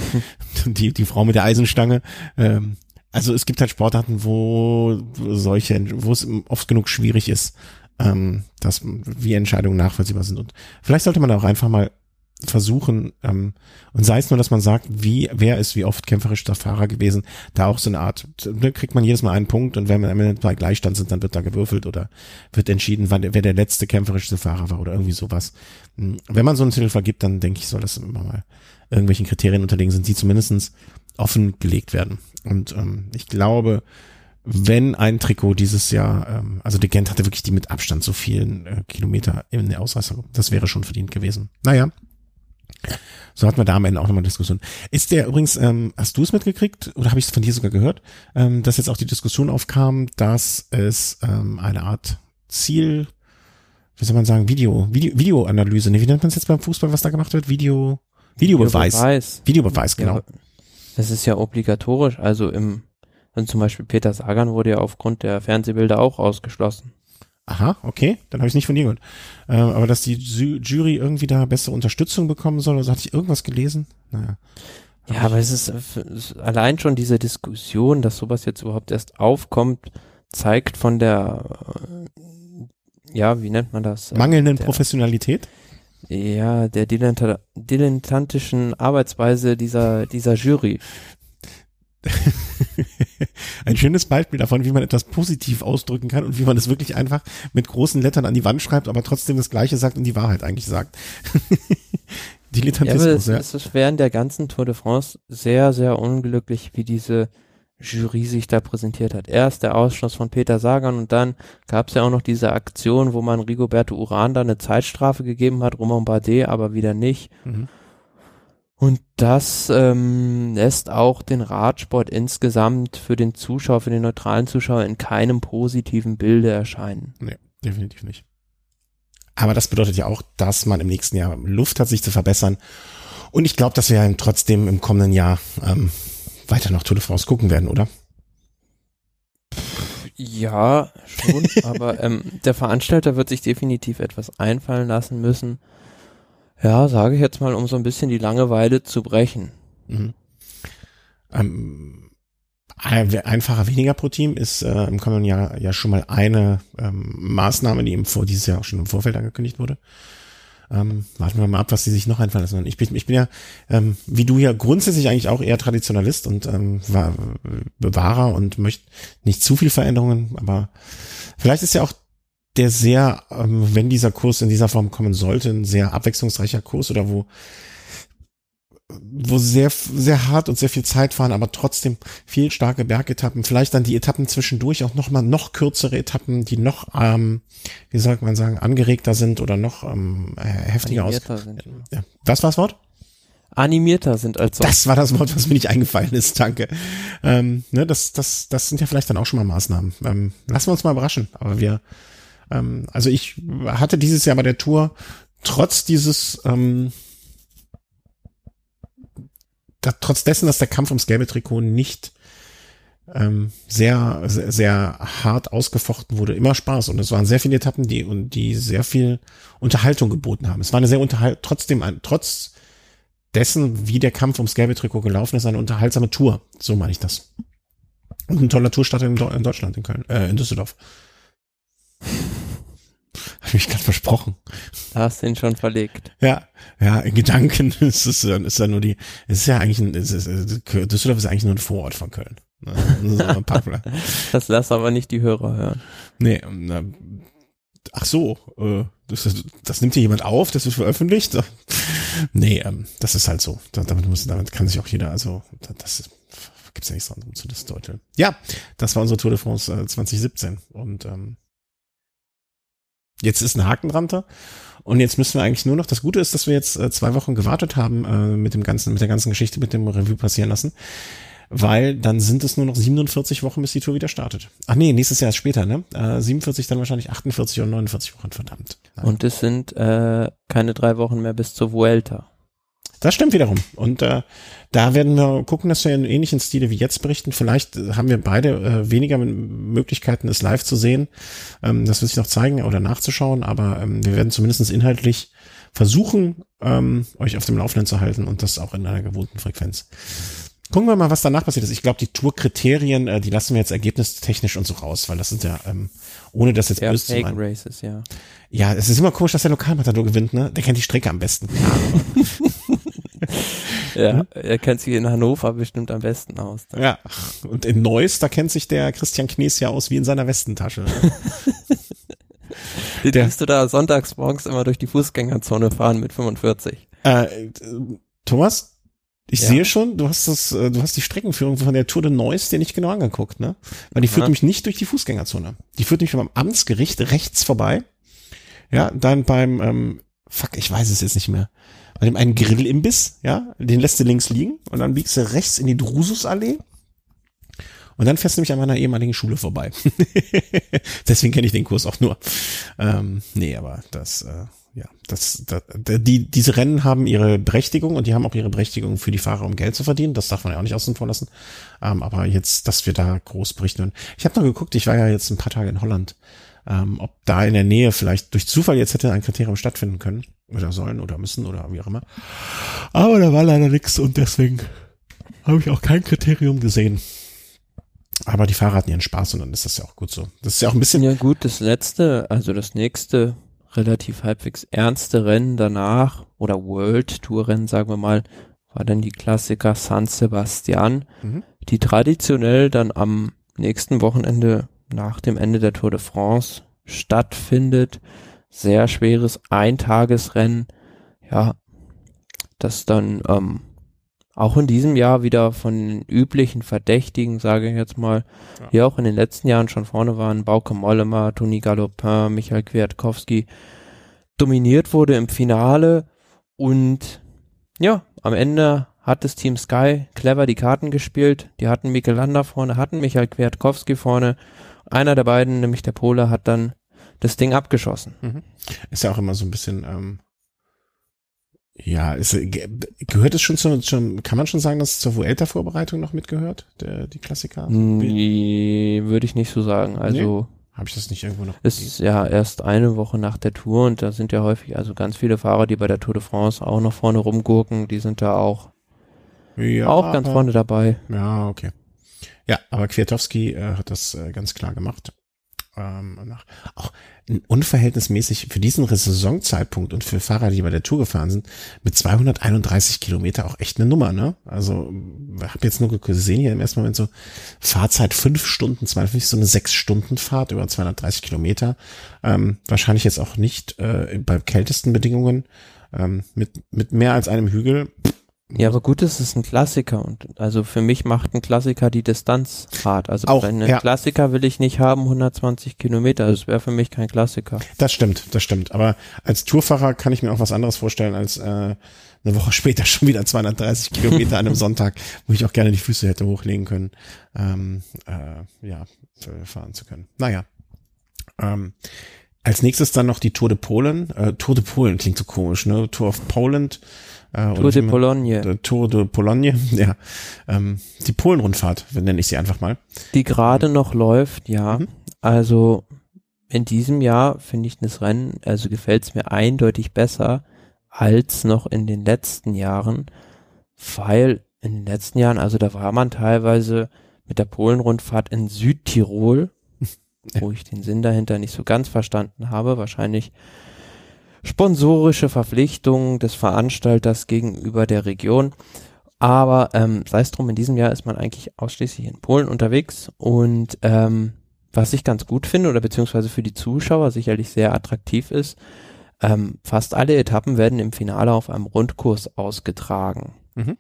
die, die Frau mit der Eisenstange. Ähm, also es gibt halt Sportarten, wo solche, wo es oft genug schwierig ist, ähm, dass wie Entscheidungen nachvollziehbar sind. Und vielleicht sollte man auch einfach mal versuchen, ähm, und sei es nur, dass man sagt, wie, wer ist wie oft kämpferischster Fahrer gewesen, da auch so eine Art, da kriegt man jedes Mal einen Punkt und wenn wir am Ende bei Gleichstand sind, dann wird da gewürfelt oder wird entschieden, wann, wer der letzte kämpferischste Fahrer war oder irgendwie sowas. Hm, wenn man so einen Titel vergibt, dann denke ich, soll das immer mal irgendwelchen Kriterien unterlegen sind, die zumindestens offengelegt werden. Und ähm, ich glaube, wenn ein Trikot dieses Jahr, ähm, also de Gent hatte wirklich die mit Abstand so vielen äh, Kilometer in der Ausreißer, das wäre schon verdient gewesen. Naja, so hatten wir da am Ende auch nochmal Diskussion. Ist der übrigens, ähm, hast du es mitgekriegt oder habe ich es von dir sogar gehört, ähm, dass jetzt auch die Diskussion aufkam, dass es ähm, eine Art Ziel, wie soll man sagen, Video, Video, Videoanalyse, ne, wie nennt man es jetzt beim Fußball, was da gemacht wird? Video, Videobeweis. Videobeweis, Videobeweis genau. Ja, das ist ja obligatorisch, also im, also zum Beispiel Peter Sagan wurde ja aufgrund der Fernsehbilder auch ausgeschlossen. Aha, okay, dann habe ich nicht von dir gehört. Äh, aber dass die Jury irgendwie da bessere Unterstützung bekommen soll, also hatte ich irgendwas gelesen? Naja. Ja, aber es ist, es allein schon diese Diskussion, dass sowas jetzt überhaupt erst aufkommt, zeigt von der, äh, ja, wie nennt man das? Mangelnden der, Professionalität? Ja, der diletta dilettantischen Arbeitsweise dieser, dieser Jury. ein schönes Beispiel davon, wie man etwas positiv ausdrücken kann und wie man es wirklich einfach mit großen Lettern an die Wand schreibt, aber trotzdem das Gleiche sagt und die Wahrheit eigentlich sagt. Dilettantismus, ja. Aber es, ja. es ist während der ganzen Tour de France sehr, sehr unglücklich, wie diese Jury sich da präsentiert hat. Erst der Ausschluss von Peter Sagan und dann gab es ja auch noch diese Aktion, wo man Rigoberto Uran da eine Zeitstrafe gegeben hat, Romain Bardet aber wieder nicht. Mhm. Und das ähm, lässt auch den Radsport insgesamt für den Zuschauer, für den neutralen Zuschauer in keinem positiven Bilde erscheinen. Nee, definitiv nicht. Aber das bedeutet ja auch, dass man im nächsten Jahr Luft hat, sich zu verbessern. Und ich glaube, dass wir ja trotzdem im kommenden Jahr ähm, weiter noch Tour de France gucken werden, oder? Ja, schon, aber ähm, der Veranstalter wird sich definitiv etwas einfallen lassen müssen, ja, sage ich jetzt mal, um so ein bisschen die Langeweile zu brechen. Mhm. Ähm, einfacher weniger pro Team ist äh, im kommenden Jahr ja schon mal eine ähm, Maßnahme, die eben vor dieses Jahr auch schon im Vorfeld angekündigt wurde. Ähm, warten wir mal ab, was die sich noch einfallen lassen. Ich bin, ich bin ja, ähm, wie du ja grundsätzlich eigentlich auch eher Traditionalist und ähm, war, Bewahrer und möchte nicht zu viel Veränderungen, aber vielleicht ist ja auch der sehr, ähm, wenn dieser Kurs in dieser Form kommen sollte, ein sehr abwechslungsreicher Kurs oder wo wo sehr, sehr hart und sehr viel Zeit fahren, aber trotzdem viel starke Bergetappen. Vielleicht dann die Etappen zwischendurch auch nochmal noch kürzere Etappen, die noch, ähm, wie soll man sagen, angeregter sind oder noch ähm, äh, heftiger aus. Sind. Ja. Was war das Wort? Animierter sind als sonst. Das war das Wort, was mir nicht eingefallen ist, danke. Ähm, ne, das, das, das sind ja vielleicht dann auch schon mal Maßnahmen. Ähm, lassen wir uns mal überraschen. Aber wir ähm, also ich hatte dieses Jahr bei der Tour trotz dieses, ähm, da, trotz dessen, dass der Kampf ums gelbe Trikot nicht ähm, sehr, sehr, sehr hart ausgefochten wurde, immer Spaß. Und es waren sehr viele Etappen, die, und die sehr viel Unterhaltung geboten haben. Es war eine sehr unterhalt, trotzdem ein, trotz dessen, wie der Kampf ums gelbe Trikot gelaufen ist, eine unterhaltsame Tour. So meine ich das. Und ein toller Tourstart in, in Deutschland, in Köln, äh, in Düsseldorf. Habe ich gerade versprochen. Da hast du ihn schon verlegt. Ja, ja, in Gedanken ist es ist ja nur die, es ist ja eigentlich ein, es ist, Düsseldorf ist eigentlich nur ein Vorort von Köln. Ne? das lass aber nicht die Hörer hören. Nee, ach so, äh, das, das nimmt hier jemand auf, das ist veröffentlicht. Nee, ähm, das ist halt so. Damit muss, damit kann sich auch jeder, also das gibt's ja nichts dran, um zu das deuteln. Ja, das war unsere Tour de France äh, 2017 und ähm, Jetzt ist ein Haken dran da. Und jetzt müssen wir eigentlich nur noch, das Gute ist, dass wir jetzt äh, zwei Wochen gewartet haben äh, mit dem ganzen, mit der ganzen Geschichte, mit dem Revue passieren lassen. Weil dann sind es nur noch 47 Wochen, bis die Tour wieder startet. Ach nee, nächstes Jahr ist später, ne? Äh, 47, dann wahrscheinlich 48 oder 49 Wochen, verdammt. Nein. Und es sind äh, keine drei Wochen mehr bis zur Vuelta. Das stimmt wiederum. Und äh, da werden wir gucken, dass wir in ähnlichen Stile wie jetzt berichten. Vielleicht haben wir beide äh, weniger Möglichkeiten, es live zu sehen. Ähm, das wird sich noch zeigen oder nachzuschauen, aber ähm, wir werden zumindest inhaltlich versuchen, ähm, euch auf dem Laufenden zu halten und das auch in einer gewohnten Frequenz. Gucken wir mal, was danach passiert ist. Ich glaube, die Tourkriterien, äh, die lassen wir jetzt ergebnistechnisch und so raus, weil das sind ja, ähm, ohne das jetzt Ja, böse zu meinen. Races, ja. Ja, es ist immer komisch, dass der Lokalmatador gewinnt, ne? Der kennt die Strecke am besten. Ja, er kennt sich in Hannover bestimmt am besten aus. dann. Ja. Und in Neuss, da kennt sich der Christian Knies ja aus wie in seiner Westentasche. Den Der- du da sonntags morgens immer durch die Fußgängerzone fahren mit 45. äh, Thomas? Ich Ja. sehe schon, du hast das, äh, du hast die Streckenführung von der Tour de Neuss dir nicht genau angeguckt, ne? Weil die führt Aha. nämlich nicht durch die Fußgängerzone. Die führt nämlich beim Amtsgericht rechts vorbei. Ja, dann beim, ähm, fuck, ich weiß es jetzt nicht mehr. Bei dem einen Grillimbiss, ja, den lässt du links liegen und dann biegst du rechts in die Drususallee. Und dann fährst du nämlich an meiner ehemaligen Schule vorbei. Deswegen kenne ich den Kurs auch nur. Ähm, nee, aber das, äh, ja, das, das, die, diese Rennen haben ihre Berechtigung und die haben auch ihre Berechtigung für die Fahrer, um Geld zu verdienen. Das darf man ja auch nicht außen vor lassen. Ähm, aber jetzt, dass wir da groß berichten. Ich habe noch geguckt, ich war ja jetzt ein paar Tage in Holland, ähm, ob da in der Nähe vielleicht durch Zufall jetzt hätte ein Kriterium stattfinden können. Oder sollen oder müssen oder wie auch immer. Aber da war leider nichts und deswegen habe ich auch kein Kriterium gesehen. Aber die Fahrer hatten ihren Spaß und dann ist das ja auch gut so. Das ist ja auch ein bisschen Ja gut, das letzte, also das nächste relativ halbwegs ernste Rennen danach oder World Tour Rennen, sagen wir mal, war dann die Klassiker San Sebastian, Mhm. die traditionell dann am nächsten Wochenende nach dem Ende der Tour de France stattfindet. Sehr schweres Eintagesrennen. Ja, das dann ähm, auch in diesem Jahr wieder von den üblichen Verdächtigen, sage ich jetzt mal, Ja. die auch in den letzten Jahren schon vorne waren, Bauke Mollema, Toni Galopin, Michael Kwiatkowski, dominiert wurde im Finale und ja, am Ende hat das Team Sky clever die Karten gespielt. Die hatten Mikel Landa vorne, hatten Michael Kwiatkowski vorne. Einer der beiden, nämlich der Pole, hat dann das Ding abgeschossen. ist ja auch immer so ein bisschen, ähm, ja, ist, äh, ge- gehört es schon zu, schon, kann man schon sagen, dass es zur Vuelta-Vorbereitung noch mitgehört, der, die Klassiker? Nee, würde ich nicht so sagen. Also Habe ich das nicht irgendwo noch? es ist ja erst eine Woche nach der Tour und da sind ja häufig also ganz viele Fahrer, die bei der Tour de France auch noch vorne rumgurken, die sind da auch, ja, auch ganz vorne dabei. Ja, okay. Ja, aber Kwiatowski äh, hat das äh, ganz klar gemacht. Ähm, auch unverhältnismäßig für diesen Saisonzeitpunkt und für Fahrer, die bei der Tour gefahren sind, mit 231 Kilometer auch echt eine Nummer, ne? Also, habe jetzt nur gesehen hier im ersten Moment so Fahrzeit fünf Stunden, 52, so eine sechs Stunden Fahrt über 230 Kilometer. Ähm, wahrscheinlich jetzt auch nicht äh, bei kältesten Bedingungen ähm, mit mit mehr als einem Hügel. Ja, aber gut, es ist ein Klassiker und also für mich macht ein Klassiker die Distanz hart. Also Auch, einen ja. Klassiker will ich nicht haben, 120 Kilometer. Das wäre für mich kein Klassiker. Das stimmt, das stimmt. Aber als Tourfahrer kann ich mir auch was anderes vorstellen, als äh, eine Woche später schon wieder 230 Kilometer an einem Sonntag, wo ich auch gerne die Füße hätte hochlegen können, ähm, äh, ja, fahren zu können. Naja. Ähm, als nächstes dann noch die Tour de Polen. Äh, Tour de Polen klingt so komisch, ne? Tour of Poland. Äh, Tour de Pologne, Tour de Pologne, ja. Ähm, die Polenrundfahrt, nenne ich sie einfach mal. die gerade noch läuft, ja. Mhm. Also in diesem Jahr finde ich das Rennen, also gefällt es mir eindeutig besser als noch in den letzten Jahren, weil in den letzten Jahren, also da war man teilweise mit der Polenrundfahrt in Südtirol, wo ich den Sinn dahinter nicht so ganz verstanden habe, wahrscheinlich sponsorische Verpflichtungen des Veranstalters gegenüber der Region. Aber ähm, sei es drum, in diesem Jahr ist man eigentlich ausschließlich in Polen unterwegs und ähm, was ich ganz gut finde oder beziehungsweise für die Zuschauer sicherlich sehr attraktiv ist, ähm, fast alle Etappen werden im Finale auf einem Rundkurs ausgetragen. Mhm.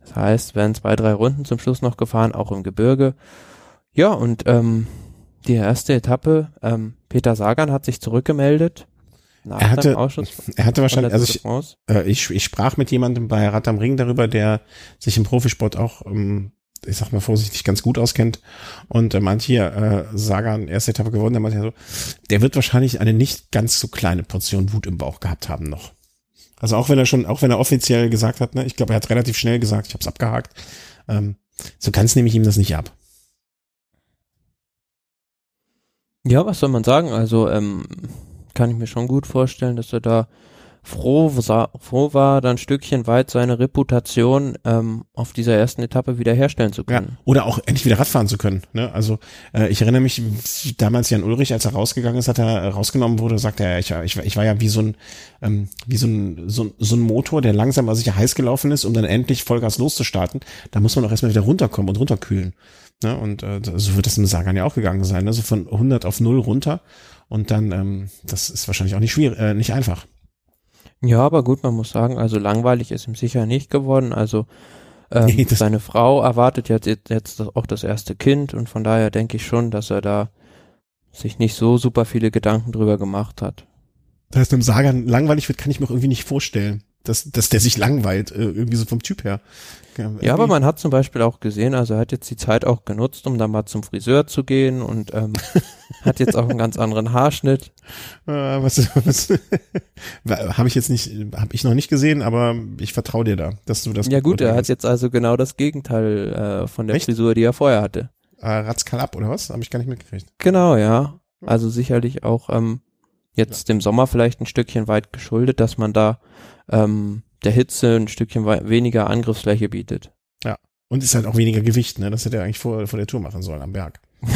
Das heißt, werden zwei, drei Runden zum Schluss noch gefahren, auch im Gebirge. Ja, und ähm, die erste Etappe, ähm, Peter Sagan hat sich zurückgemeldet. Nach Er hatte- Er hatte wahrscheinlich, also ich. Äh, ich, ich sprach mit jemandem bei Rad am Ring darüber, der sich im Profisport auch, ähm, ich sag mal vorsichtig, ganz gut auskennt. Und er meinte hier, äh, Sagan, erste Etappe gewonnen, der meinte ja so, der wird wahrscheinlich eine nicht ganz so kleine Portion Wut im Bauch gehabt haben noch. Also auch wenn er schon, auch wenn er offiziell gesagt hat, ne, ich glaube, er hat relativ schnell gesagt, ich habe es abgehakt. Ähm, so ganz nehme ich ihm das nicht ab. Ja, was soll man sagen? Also ähm, kann ich mir schon gut vorstellen, dass er da froh, froh war, dann Stückchen weit seine Reputation ähm, auf dieser ersten Etappe wiederherstellen zu können. Ja, oder auch endlich wieder Radfahren zu können. Ne? Also äh, ich erinnere mich damals Jan Ulrich, als er rausgegangen ist, hat er rausgenommen wurde, sagte er, ich, ich, ich war ja wie so ein ähm, wie so ein, so, so ein Motor, der langsam aber sicher heiß gelaufen ist, um dann endlich Vollgas loszustarten. Da muss man auch erstmal wieder runterkommen und runterkühlen. Ne? Und äh, so wird das im Sagan ja auch gegangen sein. Also von 100 auf 0 runter. Und dann, ähm, das ist wahrscheinlich auch nicht schwierig, äh, nicht einfach. Ja, aber gut, man muss sagen, also langweilig ist ihm sicher nicht geworden. Also ähm, nee, seine Frau erwartet jetzt, jetzt auch das erste Kind und von daher denke ich schon, dass er da sich nicht so super viele Gedanken drüber gemacht hat. Dass es einem Sagan langweilig wird, kann ich mir auch irgendwie nicht vorstellen dass, dass der sich langweilt, äh, irgendwie so vom Typ her. Ja, ja, aber man hat zum Beispiel auch gesehen, also er hat jetzt die Zeit auch genutzt, um dann mal zum Friseur zu gehen und ähm, hat jetzt auch einen ganz anderen Haarschnitt. Äh, was, was habe ich jetzt nicht, habe ich noch nicht gesehen, aber ich vertraue dir da, dass du das. Ja gut, er hat jetzt also genau das Gegenteil äh, von der Echt? Frisur, die er vorher hatte. Äh, Ratzkalab oder was? Habe ich gar nicht mitgekriegt. Genau, ja. Also sicherlich auch ähm, jetzt ja. dem Sommer vielleicht ein Stückchen weit geschuldet, dass man da ähm, der Hitze ein Stückchen weniger Angriffsfläche bietet. Ja. Und ist halt auch weniger Gewicht, ne? Das hätte er eigentlich vor, vor der Tour machen sollen am Berg.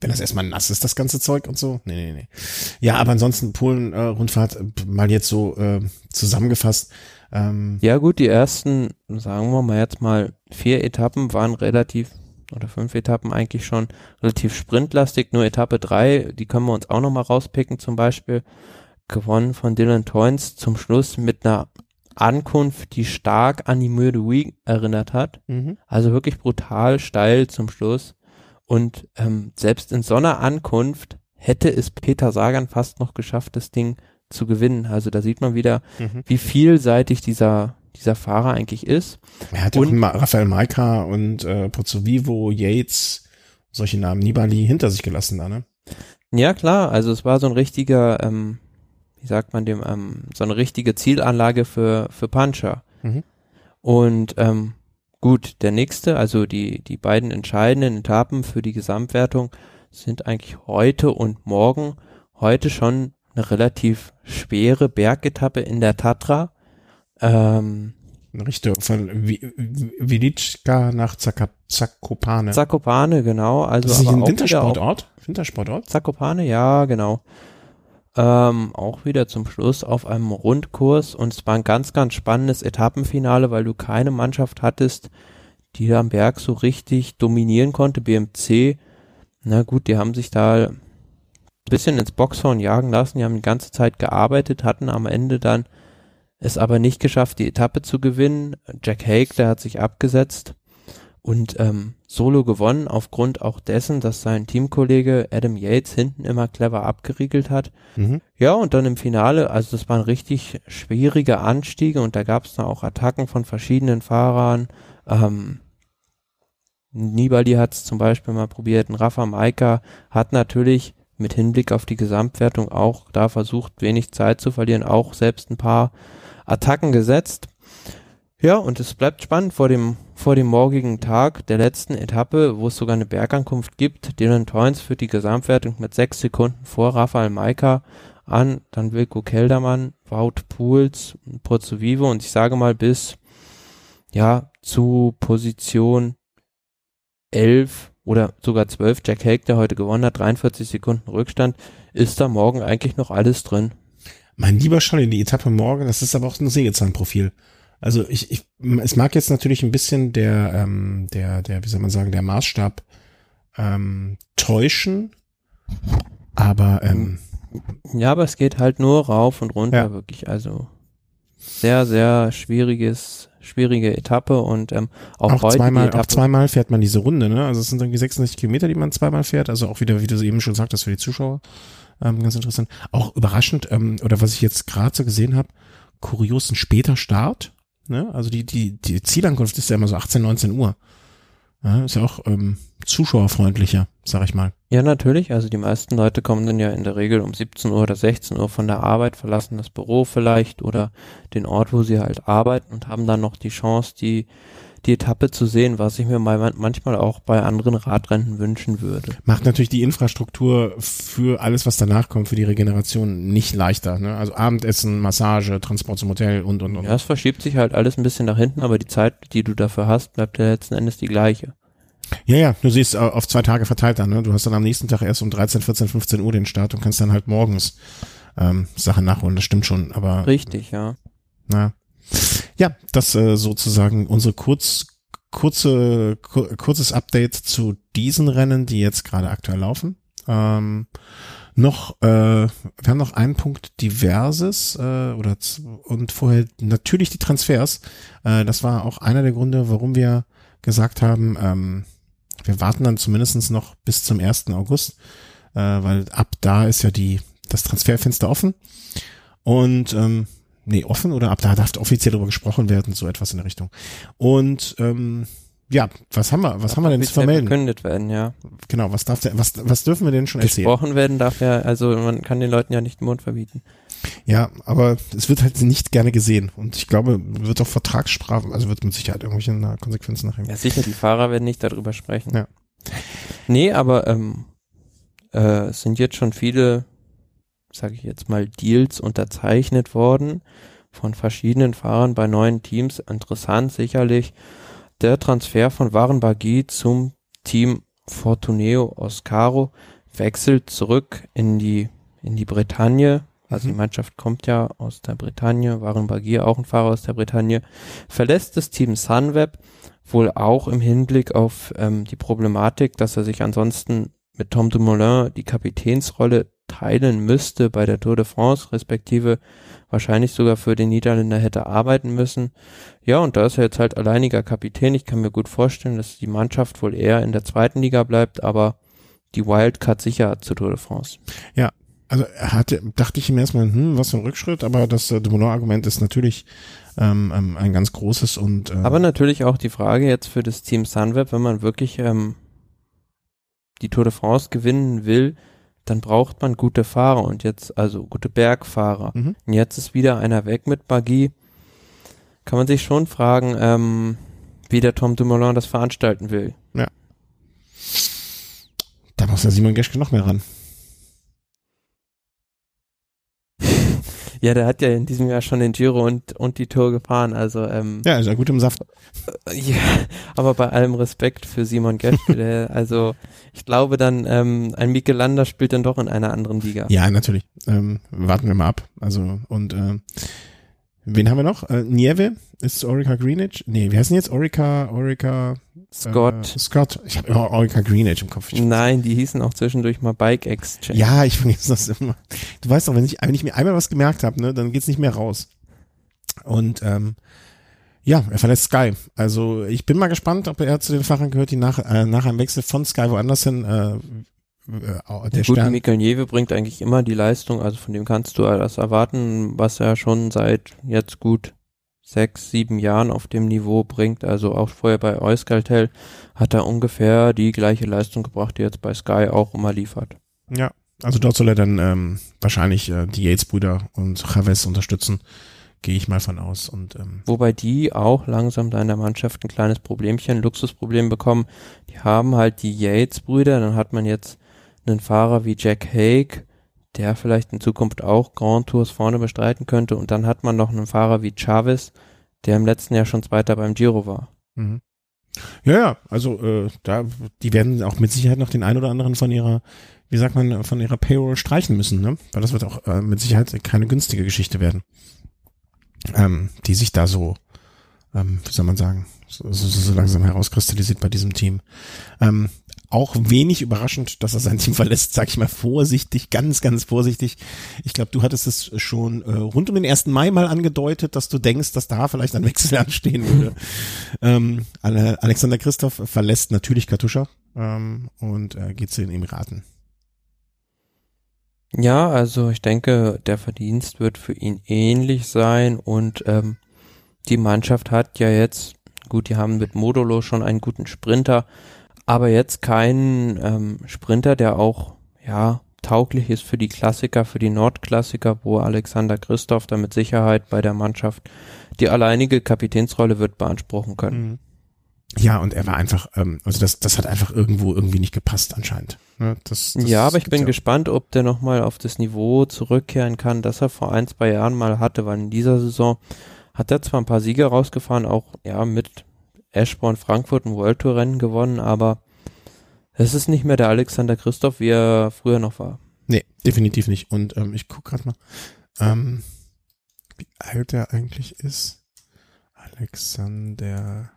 Wenn das erstmal nass ist, das ganze Zeug und so. Nee, nee, nee. Ja, aber ansonsten Polen-Rundfahrt äh, mal jetzt so äh, zusammengefasst. Ähm, ja, gut, die ersten, sagen wir mal jetzt mal, vier Etappen waren relativ, oder fünf Etappen eigentlich schon relativ sprintlastig. Nur Etappe drei, die können wir uns auch nochmal rauspicken zum Beispiel gewonnen von Dylan Toynes zum Schluss mit einer Ankunft, die stark an die Mühe de Week erinnert hat. Mhm. Also wirklich brutal steil zum Schluss. Und ähm, selbst in so einer Ankunft hätte es Peter Sagan fast noch geschafft, das Ding zu gewinnen. Also da sieht man wieder, mhm. wie vielseitig dieser dieser Fahrer eigentlich ist. Er hat und, auch Rafael Maika und äh, Pozzovivo, Yates, solche Namen, Nibali hinter sich gelassen da, ne? Ja, klar. Also es war so ein richtiger ähm, wie sagt man dem, ähm, so eine richtige Zielanlage für, für Puncher. Mhm. Und ähm, gut, der nächste, also die, die beiden entscheidenden Etappen für die Gesamtwertung sind eigentlich heute und morgen. Heute schon eine relativ schwere Bergetappe in der Tatra. Ähm, Richtung von Velitschka nach Zakopane. Zakopane, genau. Also das ist aber ein Wintersportort? Wintersportort? Zakopane, ja, genau ähm, auch wieder zum Schluss auf einem Rundkurs und es war ein ganz, ganz spannendes Etappenfinale, weil du keine Mannschaft hattest, die am Berg so richtig dominieren konnte. BMC, na gut, die haben sich da ein bisschen ins Boxhorn jagen lassen, die haben die ganze Zeit gearbeitet, hatten am Ende dann es aber nicht geschafft, die Etappe zu gewinnen. Jack Haig, der hat sich abgesetzt und ähm, solo gewonnen, aufgrund auch dessen, dass sein Teamkollege Adam Yates hinten immer clever abgeriegelt hat. Mhm. Ja, und dann im Finale, also das waren richtig schwierige Anstiege und da gab es dann auch Attacken von verschiedenen Fahrern. Ähm, Nibali hat es zum Beispiel mal probiert, ein Rafa Maika hat natürlich mit Hinblick auf die Gesamtwertung auch da versucht, wenig Zeit zu verlieren, auch selbst ein paar Attacken gesetzt. Ja, und es bleibt spannend vor dem, vor dem morgigen Tag der letzten Etappe, wo es sogar eine Bergankunft gibt. Dylan Toynes führt die Gesamtwertung mit sechs Sekunden vor Rafael Maika an, dann Wilko Keldermann, Wout Pools, Pozzo Vivo und ich sage mal bis, ja, zu Position 11 oder sogar 12, Jack Hague, der heute gewonnen hat, 43 Sekunden Rückstand, ist da morgen eigentlich noch alles drin. Mein lieber Scholli, die Etappe morgen, das ist aber auch ein Sägezahnprofil. Also ich, ich, es mag jetzt natürlich ein bisschen der, ähm, der, der, wie soll man sagen, der Maßstab ähm, täuschen, aber ähm, ja, aber es geht halt nur rauf und runter ja. wirklich. Also sehr, sehr schwieriges, schwierige Etappe und ähm, auch, auch heute zweimal, auch zweimal fährt man diese Runde, ne? Also es sind irgendwie 66 Kilometer, die man zweimal fährt. Also auch wieder, wie du eben schon sagtest, für die Zuschauer ähm, ganz interessant. Auch überraschend ähm, oder was ich jetzt gerade so gesehen habe, kuriosen später Start. Ne? Also die, die, die Zielankunft ist ja immer so 18, 19 Uhr. Ja, ist ja auch ähm, zuschauerfreundlicher, sag ich mal. Ja, natürlich. Also die meisten Leute kommen dann ja in der Regel um 17 Uhr oder 16 Uhr von der Arbeit, verlassen das Büro vielleicht oder den Ort, wo sie halt arbeiten und haben dann noch die Chance, die, die Etappe zu sehen, was ich mir mal, manchmal auch bei anderen Radrennen wünschen würde. Macht natürlich die Infrastruktur für alles, was danach kommt, für die Regeneration nicht leichter. Ne? Also Abendessen, Massage, Transport zum Hotel und und und. Ja, es verschiebt sich halt alles ein bisschen nach hinten, aber die Zeit, die du dafür hast, bleibt ja letzten Endes die gleiche. Ja, ja, du siehst auf zwei Tage verteilt dann. Ne? Du hast dann am nächsten Tag erst um 13, 14, 15 Uhr den Start und kannst dann halt morgens ähm, Sachen nachholen. Das stimmt schon, aber. Richtig, ja. Na. Ja, das äh, sozusagen unsere kurz, kurze, kur, kurzes Update zu diesen Rennen, die jetzt gerade aktuell laufen. Ähm, noch, äh, wir haben noch einen Punkt Diverses äh, oder und vorher natürlich die Transfers. Äh, das war auch einer der Gründe, warum wir gesagt haben, ähm, wir warten dann zumindestens noch bis zum 1. August, äh, weil ab da ist ja die das Transferfenster offen. Und ähm, nee, offen oder ab da darf offiziell darüber gesprochen werden, so etwas in der Richtung. Und ähm, ja, was haben wir, was haben wir denn zu vermelden? Verkündet werden, ja. Genau, was darf der, was, was dürfen wir denn schon erzählen? Gesprochen werden darf ja, also man kann den Leuten ja nicht den Mund verbieten. Ja, aber es wird halt nicht gerne gesehen und ich glaube, wird auch Vertragsstrafen, also wird mit Sicherheit irgendwelche Konsequenzen nachher. Ja, sicher, die Fahrer werden nicht darüber sprechen. Ja. Nee, aber ähm, äh, es sind jetzt schon viele sage ich jetzt mal, Deals unterzeichnet worden von verschiedenen Fahrern bei neuen Teams. Interessant sicherlich der Transfer von Waren Bagui zum Team Fortuneo Oscaro wechselt zurück in die in die Bretagne. Also mhm. die Mannschaft kommt ja aus der Bretagne, Waren Bagui auch ein Fahrer aus der Bretagne, verlässt das Team Sunweb wohl auch im Hinblick auf ähm, die Problematik, dass er sich ansonsten mit Tom Dumoulin die Kapitänsrolle teilen müsste bei der Tour de France, respektive wahrscheinlich sogar für den Niederländer hätte arbeiten müssen. Ja, und da ist er jetzt halt alleiniger Kapitän. Ich kann mir gut vorstellen, dass die Mannschaft wohl eher in der zweiten Liga bleibt, aber die Wildcard sicher zur Tour de France. Ja, also er hatte, dachte ich ihm erstmal, hm, was für ein Rückschritt, aber das äh, Dumoulin-Argument ist natürlich ähm, ähm, ein ganz großes und äh, aber natürlich auch die Frage jetzt für das Team Sunweb, wenn man wirklich ähm, die Tour de France gewinnen will, dann braucht man gute Fahrer und jetzt, also gute Bergfahrer. Mhm. Und jetzt ist wieder einer weg mit Magie. Kann man sich schon fragen, ähm, wie der Tom Dumoulin das veranstalten will. Ja. Da muss der Simon Geschke noch mehr ran. Ja, der hat ja in diesem Jahr schon den Giro und, und die Tour gefahren, also ähm, Ja, ist ja gut im Saft. Äh, ja, aber bei allem Respekt für Simon Geschke, also ich glaube dann, ähm, ein Mikel Lander spielt dann doch in einer anderen Liga. Ja, natürlich. Ähm, warten wir mal ab. Also und äh, wen haben wir noch? Äh, Nieve ist Orica Greenwich. Nee, wie heißt denn jetzt Orica, Orica Scott. Äh, Scott. Ich habe immer Orica Greenwich im Kopf. Nein, die hießen auch zwischendurch mal Bike Exchange. Ja, ich vergesse das immer. Du weißt doch, wenn ich, wenn ich mir einmal was gemerkt habe, ne, dann geht's nicht mehr raus. Und ähm, ja, er verlässt Sky. Also ich bin mal gespannt, ob er zu den Fahrern gehört, die nach, äh, nach einem Wechsel von Sky woanders hin äh, äh, der ja, gut, Mikel Nieve bringt eigentlich immer die Leistung, also von dem kannst du das erwarten, was er schon seit jetzt gut sechs, sieben Jahren auf dem Niveau bringt. Also auch vorher bei Euskaltel hat er ungefähr die gleiche Leistung gebracht, die jetzt bei Sky auch immer liefert. Ja, also dort soll er dann ähm, wahrscheinlich äh, die Yates-Brüder und Chavez unterstützen, gehe ich mal von aus. Und ähm, Wobei die auch langsam da in der Mannschaft ein kleines Problemchen, ein Luxusproblem bekommen. Die haben halt die Yates-Brüder, dann hat man jetzt einen Fahrer wie Jack Hague, der vielleicht in Zukunft auch Grand Tours vorne bestreiten könnte. Und dann hat man noch einen Fahrer wie Chavez, der im letzten Jahr schon Zweiter beim Giro war. Mhm. Ja, ja, also äh, da, die werden auch mit Sicherheit noch den einen oder anderen von ihrer, wie sagt man, von ihrer Payroll streichen müssen, ne? Weil das wird auch äh, mit Sicherheit keine günstige Geschichte werden. Ähm, die sich da so, ähm, wie soll man sagen, so, so, so langsam herauskristallisiert bei diesem Team. Ähm, auch wenig überraschend, dass er sein Team verlässt, sag ich mal vorsichtig, ganz, ganz vorsichtig. Ich glaube, du hattest es schon äh, rund um den 1. Mai mal angedeutet, dass du denkst, dass da vielleicht ein Wechsel anstehen würde. ähm, Alexander Christoph verlässt natürlich Katuscha ähm, und äh, geht zu den Emiraten. Ja, also ich denke, der Verdienst wird für ihn ähnlich sein und ähm, die Mannschaft hat ja jetzt, gut, die haben mit Modulo schon einen guten Sprinter, aber jetzt kein ähm, Sprinter, der auch ja tauglich ist für die Klassiker, für die Nordklassiker, wo Alexander Christoph da mit Sicherheit bei der Mannschaft die alleinige Kapitänsrolle wird beanspruchen können. Mhm. Ja, und er war einfach, ähm, also das, das hat einfach irgendwo irgendwie nicht gepasst anscheinend. Ne? Das, das ja, aber ich bin ja. gespannt, ob der nochmal auf das Niveau zurückkehren kann, das er vor ein, zwei Jahren mal hatte, weil in dieser Saison hat er zwar ein paar Siege rausgefahren, auch ja mit Eschborn Frankfurt ein World Tour Rennen gewonnen, aber es ist nicht mehr der Alexander Christoph, wie er früher noch war. Nee, definitiv nicht. Und ähm, ich gucke gerade mal, ähm, wie alt er eigentlich ist. Alexander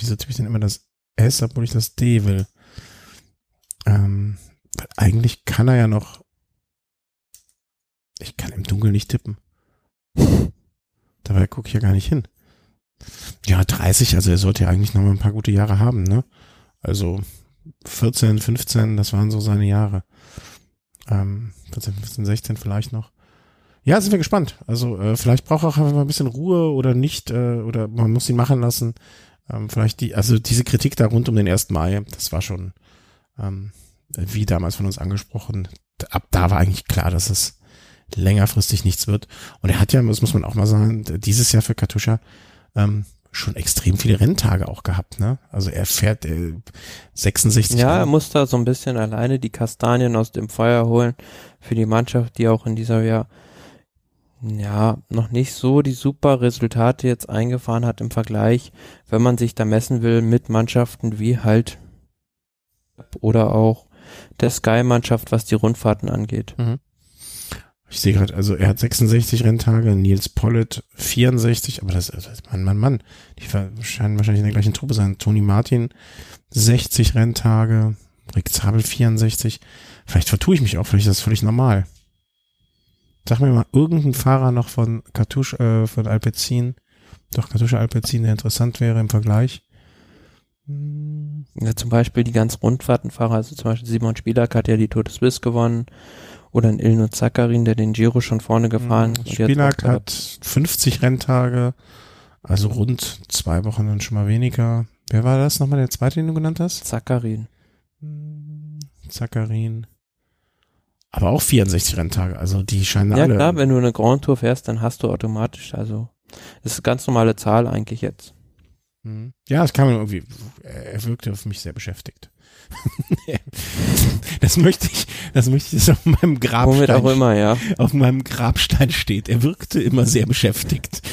wieso tippe ich denn immer das S, obwohl ich das D will? Ähm, weil eigentlich kann er ja noch. Ich kann im Dunkeln nicht tippen. Dabei gucke ich ja gar nicht hin. Ja, 30, also er sollte ja eigentlich noch mal ein paar gute Jahre haben, ne? Also 14, 15, das waren so seine Jahre. Ähm, 14, 15, 16 vielleicht noch. Ja, sind wir gespannt. Also äh, vielleicht braucht er auch einfach mal ein bisschen Ruhe oder nicht, äh, oder man muss ihn machen lassen. Ähm, vielleicht die, also diese Kritik da rund um den 1. Mai, das war schon, ähm, wie damals von uns angesprochen, ab da war eigentlich klar, dass es längerfristig nichts wird. Und er hat ja, das muss man auch mal sagen, dieses Jahr für Katusha ähm, schon extrem viele Renntage auch gehabt, ne? Also er fährt äh, 66. Ja, er muss da so ein bisschen alleine die Kastanien aus dem Feuer holen für die Mannschaft, die auch in dieser Jahr ja, noch nicht so die super Resultate jetzt eingefahren hat im Vergleich, wenn man sich da messen will mit Mannschaften wie halt oder auch der Sky-Mannschaft, was die Rundfahrten angeht. Mhm. Ich sehe gerade, also er hat 66 Renntage, Nils Pollitt 64, aber das, das Mann, Mann, Mann, die scheinen wahrscheinlich in der gleichen Truppe sein. Toni Martin 60 Renntage, Rick Zabel 64. Vielleicht vertue ich mich auch, vielleicht ist das völlig normal. Sag mir mal, irgendein Fahrer noch von Kartusch, äh, von Alpecin, doch Kartusche Alpecin, der interessant wäre im Vergleich. Ja, zum Beispiel die ganz Rundfahrtenfahrer, also zum Beispiel Simon Spielak hat ja die Tour de Suisse gewonnen oder ein Ilno Zakarin, der den Giro schon vorne gefahren ist. Spielak hat 50 Renntage, also rund zwei Wochen dann schon mal weniger. Wer war das nochmal, der zweite, den du genannt hast? Zakarin. Zakarin. Aber auch 64 Renntage, also die scheinen ja, alle. Ja klar, wenn du eine Grand Tour fährst, dann hast du automatisch, also das ist eine ganz normale Zahl eigentlich jetzt. Mhm. Ja, kann man irgendwie, er wirkte auf mich sehr beschäftigt. das möchte ich, das möchte ich, dass auf meinem Grabstein. Womit auch immer, ja. Auf meinem Grabstein steht. Er wirkte immer sehr beschäftigt.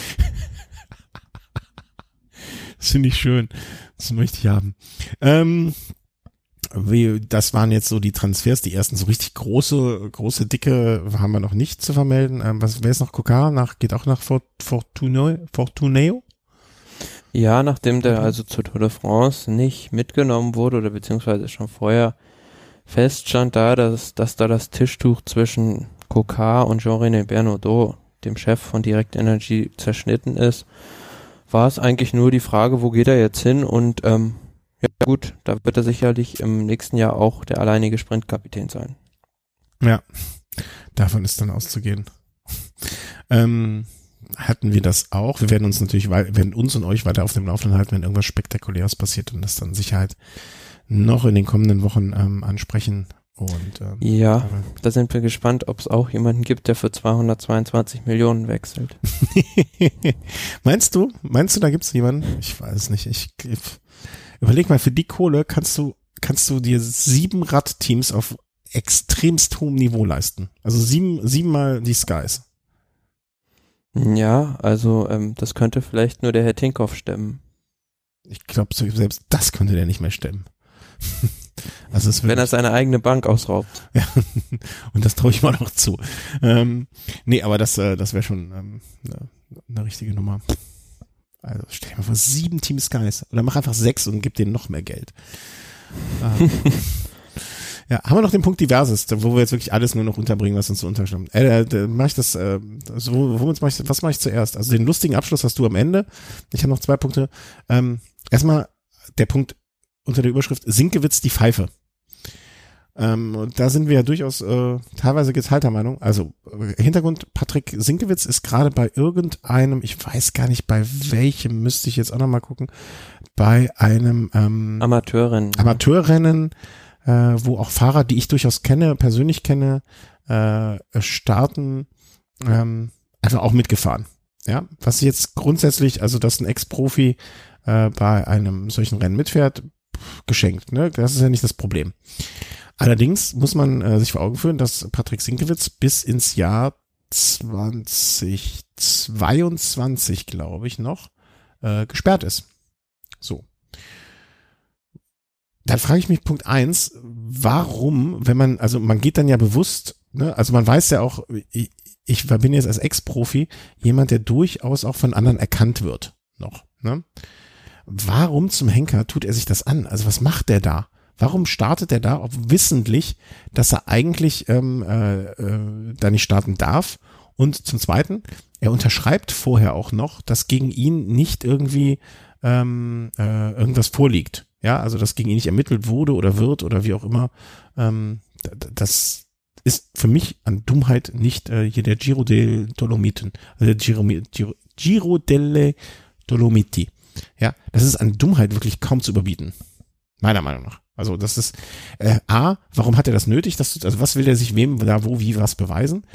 das finde ich schön. Das möchte ich haben. Ähm, wie, das waren jetzt so die Transfers, die ersten so richtig große, große, dicke haben wir noch nicht zu vermelden. Ähm, was, wer ist noch Kokar? Nach, geht auch nach Fortuneo? Fortuneo? Ja, nachdem der also zur Tour de France nicht mitgenommen wurde oder beziehungsweise schon vorher feststand da, dass, dass da das Tischtuch zwischen Kokar und Jean-René Bernaudot, dem Chef von Direct Energy, zerschnitten ist, war es eigentlich nur die Frage, wo geht er jetzt hin und ähm, ja gut, da wird er sicherlich im nächsten Jahr auch der alleinige Sprintkapitän sein. Ja, davon ist dann auszugehen. ähm, hatten wir das auch. Wir werden uns natürlich, werden uns und euch weiter auf dem Laufenden halten, wenn irgendwas Spektakuläres passiert und das dann Sicherheit noch in den kommenden Wochen ähm, ansprechen. Und, ähm, ja, da sind wir gespannt, ob es auch jemanden gibt, der für 222 Millionen wechselt. meinst du? Meinst du, da gibt es jemanden? Ich weiß nicht. Ich, ich Überleg mal, für die Kohle kannst du, kannst du dir sieben Radteams auf extremst hohem Niveau leisten. Also sieben, siebenmal die Skies. Ja, also ähm, das könnte vielleicht nur der Herr Tinkoff stemmen. Ich glaube, selbst das könnte der nicht mehr stemmen. also es Wenn er seine eigene Bank ausraubt. Ja, und das traue ich mal noch zu. Ähm, nee, aber das, äh, das wäre schon ähm, eine, eine richtige Nummer. Also stell dir mal vor, sieben Team Skies. Oder mach einfach sechs und gib denen noch mehr Geld. Ähm, ja, haben wir noch den Punkt Diverses, wo wir jetzt wirklich alles nur noch unterbringen, was uns so unterstimmt. Äh, äh, mach ich das, äh, so, womit mach ich, was mache ich zuerst? Also den lustigen Abschluss hast du am Ende. Ich habe noch zwei Punkte. Ähm, erstmal der Punkt unter der Überschrift Sinkewitz die Pfeife. Ähm, und da sind wir ja durchaus äh, teilweise geteilter Meinung. Also äh, Hintergrund, Patrick Sinkewitz ist gerade bei irgendeinem, ich weiß gar nicht bei welchem, müsste ich jetzt auch nochmal gucken, bei einem ähm, Amateurrennen. Amateurrennen, äh, wo auch Fahrer, die ich durchaus kenne, persönlich kenne, äh, starten, ähm, also auch mitgefahren. Ja, was jetzt grundsätzlich, also dass ein Ex-Profi äh, bei einem solchen Rennen mitfährt, geschenkt. Ne? Das ist ja nicht das Problem. Allerdings muss man äh, sich vor Augen führen, dass Patrick Sinkewitz bis ins Jahr 2022, glaube ich, noch äh, gesperrt ist. So. Dann frage ich mich Punkt eins, warum, wenn man, also man geht dann ja bewusst, ne, also man weiß ja auch, ich, ich bin jetzt als Ex-Profi jemand, der durchaus auch von anderen erkannt wird, noch, ne? Warum zum Henker tut er sich das an? Also was macht der da? Warum startet er da, ob wissentlich, dass er eigentlich ähm, äh, äh, da nicht starten darf? Und zum Zweiten, er unterschreibt vorher auch noch, dass gegen ihn nicht irgendwie ähm, äh, irgendwas vorliegt. Ja, also dass gegen ihn nicht ermittelt wurde oder wird oder wie auch immer. Ähm, das ist für mich an Dummheit nicht äh, hier der Giro delle Dolomiten, also der Giro, Giro, Giro delle Dolomiti. Ja, das ist an Dummheit wirklich kaum zu überbieten. Meiner Meinung nach. Also das ist äh, A, warum hat er das nötig? Dass, also was will er sich wem da wo wie was beweisen?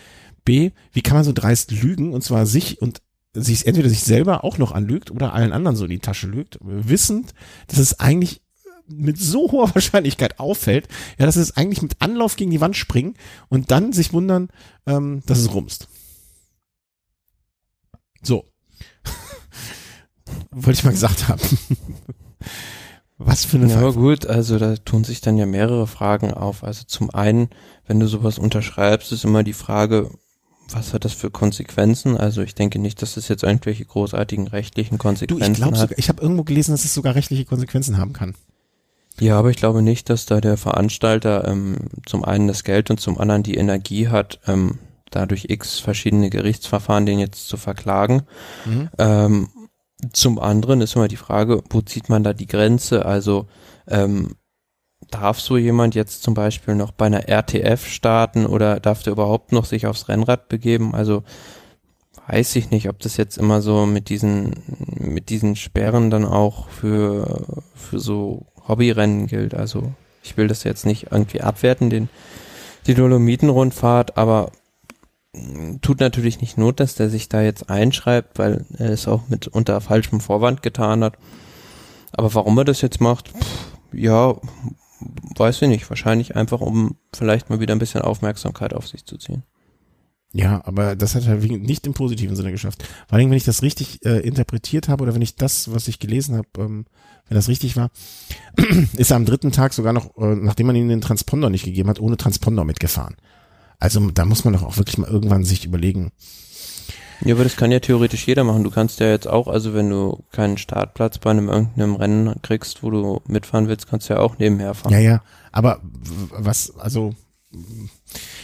B, wie kann man so dreist lügen und zwar sich und sich entweder sich selber auch noch anlügt oder allen anderen so in die Tasche lügt, wissend, dass es eigentlich mit so hoher Wahrscheinlichkeit auffällt, ja, dass es eigentlich mit Anlauf gegen die Wand springen und dann sich wundern, ähm, dass es rumst. So. Wollte ich mal gesagt haben. Was für eine Ja, gut, also da tun sich dann ja mehrere Fragen auf. Also zum einen, wenn du sowas unterschreibst, ist immer die Frage, was hat das für Konsequenzen? Also ich denke nicht, dass es jetzt irgendwelche großartigen rechtlichen Konsequenzen du, ich glaub, hat. ich habe irgendwo gelesen, dass es sogar rechtliche Konsequenzen haben kann. Ja, aber ich glaube nicht, dass da der Veranstalter ähm, zum einen das Geld und zum anderen die Energie hat, ähm, dadurch x verschiedene Gerichtsverfahren den jetzt zu verklagen. Mhm. Ähm, zum anderen ist immer die Frage, wo zieht man da die Grenze? Also ähm, darf so jemand jetzt zum Beispiel noch bei einer RTF starten oder darf der überhaupt noch sich aufs Rennrad begeben? Also weiß ich nicht, ob das jetzt immer so mit diesen mit diesen Sperren dann auch für für so Hobbyrennen gilt. Also ich will das jetzt nicht irgendwie abwerten, den die Dolomitenrundfahrt, aber tut natürlich nicht not, dass der sich da jetzt einschreibt, weil er es auch mit unter falschem Vorwand getan hat. Aber warum er das jetzt macht, pff, ja, weiß ich nicht. Wahrscheinlich einfach, um vielleicht mal wieder ein bisschen Aufmerksamkeit auf sich zu ziehen. Ja, aber das hat er nicht im positiven Sinne geschafft. Vor allem, wenn ich das richtig äh, interpretiert habe oder wenn ich das, was ich gelesen habe, ähm, wenn das richtig war, ist er am dritten Tag sogar noch, äh, nachdem man ihm den Transponder nicht gegeben hat, ohne Transponder mitgefahren. Also da muss man doch auch wirklich mal irgendwann sich überlegen. Ja, aber das kann ja theoretisch jeder machen. Du kannst ja jetzt auch, also wenn du keinen Startplatz bei einem irgendeinem Rennen kriegst, wo du mitfahren willst, kannst du ja auch nebenher fahren. Ja, ja. Aber was, also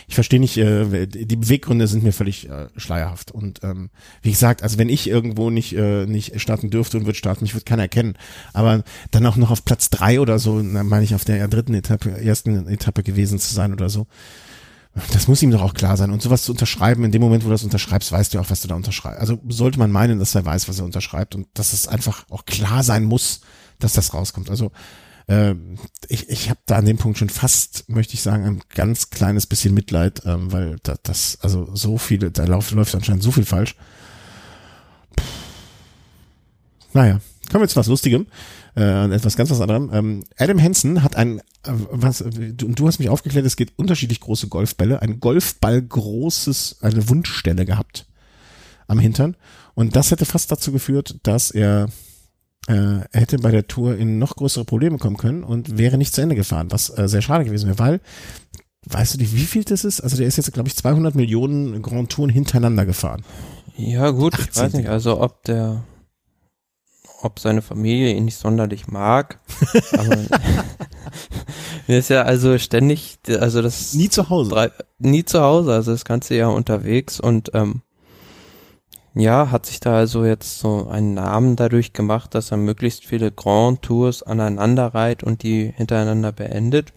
ich verstehe nicht, äh, die Beweggründe sind mir völlig äh, schleierhaft. Und ähm, wie gesagt, also wenn ich irgendwo nicht äh, nicht starten dürfte und würde starten, ich würde keiner erkennen. Aber dann auch noch auf Platz drei oder so, dann meine ich auf der dritten Etappe, ersten Etappe gewesen zu sein oder so. Das muss ihm doch auch klar sein. Und sowas zu unterschreiben, in dem Moment, wo du das unterschreibst, weißt du auch, was du da unterschreibst. Also sollte man meinen, dass er weiß, was er unterschreibt und dass es einfach auch klar sein muss, dass das rauskommt. Also äh, ich, ich habe da an dem Punkt schon fast, möchte ich sagen, ein ganz kleines bisschen Mitleid, ähm, weil da, das, also so viele, da läuft, läuft anscheinend so viel falsch. Puh. Naja, kommen wir zu was Lustigem äh, etwas ganz was anderem. Ähm, Adam Hansen hat ein, äh, was, du, du hast mich aufgeklärt, es geht unterschiedlich große Golfbälle, ein Golfball großes, eine Wundstelle gehabt am Hintern. Und das hätte fast dazu geführt, dass er äh, hätte bei der Tour in noch größere Probleme kommen können und wäre nicht zu Ende gefahren, was äh, sehr schade gewesen wäre, weil Weißt du, wie viel das ist? Also der ist jetzt, glaube ich, 200 Millionen Grand Touren hintereinander gefahren. Ja gut, ich weiß nicht, also ob der ob seine Familie ihn nicht sonderlich mag. aber er ist ja also ständig, also das nie zu Hause, drei, nie zu Hause, also das ganze Jahr unterwegs und ähm, ja, hat sich da also jetzt so einen Namen dadurch gemacht, dass er möglichst viele Grand Tours aneinander reiht und die hintereinander beendet.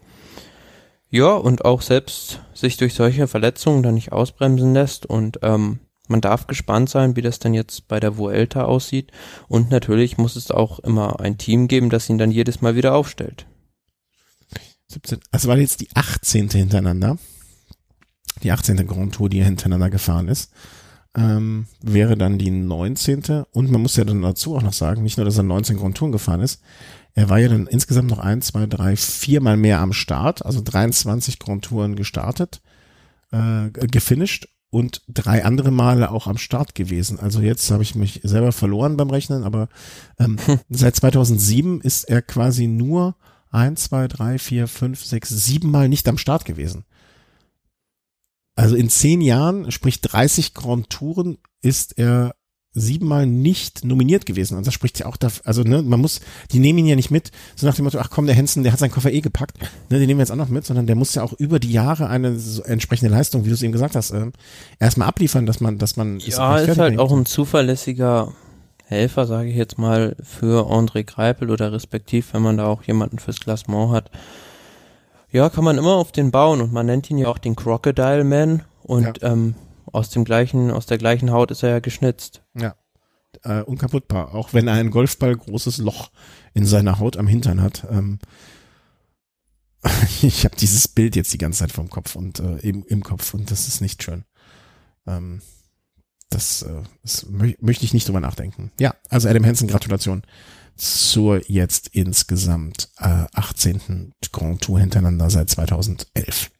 Ja, und auch selbst sich durch solche Verletzungen dann nicht ausbremsen lässt und ähm, man darf gespannt sein, wie das denn jetzt bei der Vuelta aussieht. Und natürlich muss es auch immer ein Team geben, das ihn dann jedes Mal wieder aufstellt. 17. Also war jetzt die 18. hintereinander. Die 18. Grand Tour, die er hintereinander gefahren ist. ähm, wäre dann die 19. Und man muss ja dann dazu auch noch sagen, nicht nur, dass er 19 Grand Touren gefahren ist, er war ja dann insgesamt noch ein, zwei, drei, viermal mehr am Start, also 23 Grand Touren gestartet, äh, gefinisht und drei andere Male auch am Start gewesen. Also jetzt habe ich mich selber verloren beim Rechnen, aber ähm, hm. seit 2007 ist er quasi nur ein, zwei, drei, vier, fünf, sechs, sieben Mal nicht am Start gewesen. Also in zehn Jahren, sprich 30 Grand Touren, ist er siebenmal nicht nominiert gewesen. Und das spricht ja auch dafür, also ne, man muss, die nehmen ihn ja nicht mit, so nach dem Motto, ach komm, der Henson, der hat seinen Koffer eh gepackt, ne, den nehmen wir jetzt auch noch mit, sondern der muss ja auch über die Jahre eine so entsprechende Leistung, wie du es eben gesagt hast, äh, erstmal abliefern, dass man, dass man Ja, ist, ist halt auch ein zuverlässiger Helfer, sage ich jetzt mal, für André Greipel oder respektiv, wenn man da auch jemanden fürs Klassement hat. Ja, kann man immer auf den bauen und man nennt ihn ja auch den Crocodile Man und ja. ähm, aus dem gleichen, aus der gleichen Haut ist er ja geschnitzt. Ja. Äh, unkaputtbar. Auch wenn er ein Golfball großes Loch in seiner Haut am Hintern hat. Ähm, ich habe dieses Bild jetzt die ganze Zeit vom Kopf und äh, im, im Kopf und das ist nicht schön. Ähm, das, äh, das mö möchte ich nicht drüber nachdenken. Ja, also Adam Hansen, Gratulation zur jetzt insgesamt äh, 18. Grand Tour hintereinander seit 2011.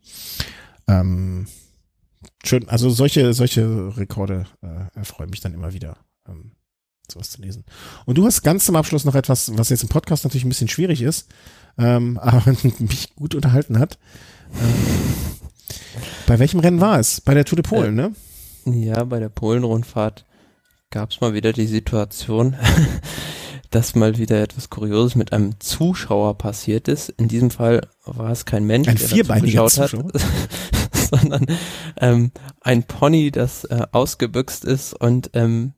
Ähm, schön, also solche, solche Rekorde äh, erfreuen mich dann immer wieder, ähm, sowas zu lesen. Und du hast ganz zum Abschluss noch etwas, was jetzt im Podcast natürlich ein bisschen schwierig ist, ähm, aber mich gut unterhalten hat. Ähm, bei welchem Rennen war es? Bei der Tour de Polen, äh, ne? Ja, bei der Polen-Rundfahrt gab es mal wieder die Situation, dass mal wieder etwas Kurioses mit einem Zuschauer passiert ist. In diesem Fall war es kein Mensch, ein der vierbeiniger Zuschauer. hat, sondern ähm, ein Pony, das äh, ausgebüxt ist und ähm,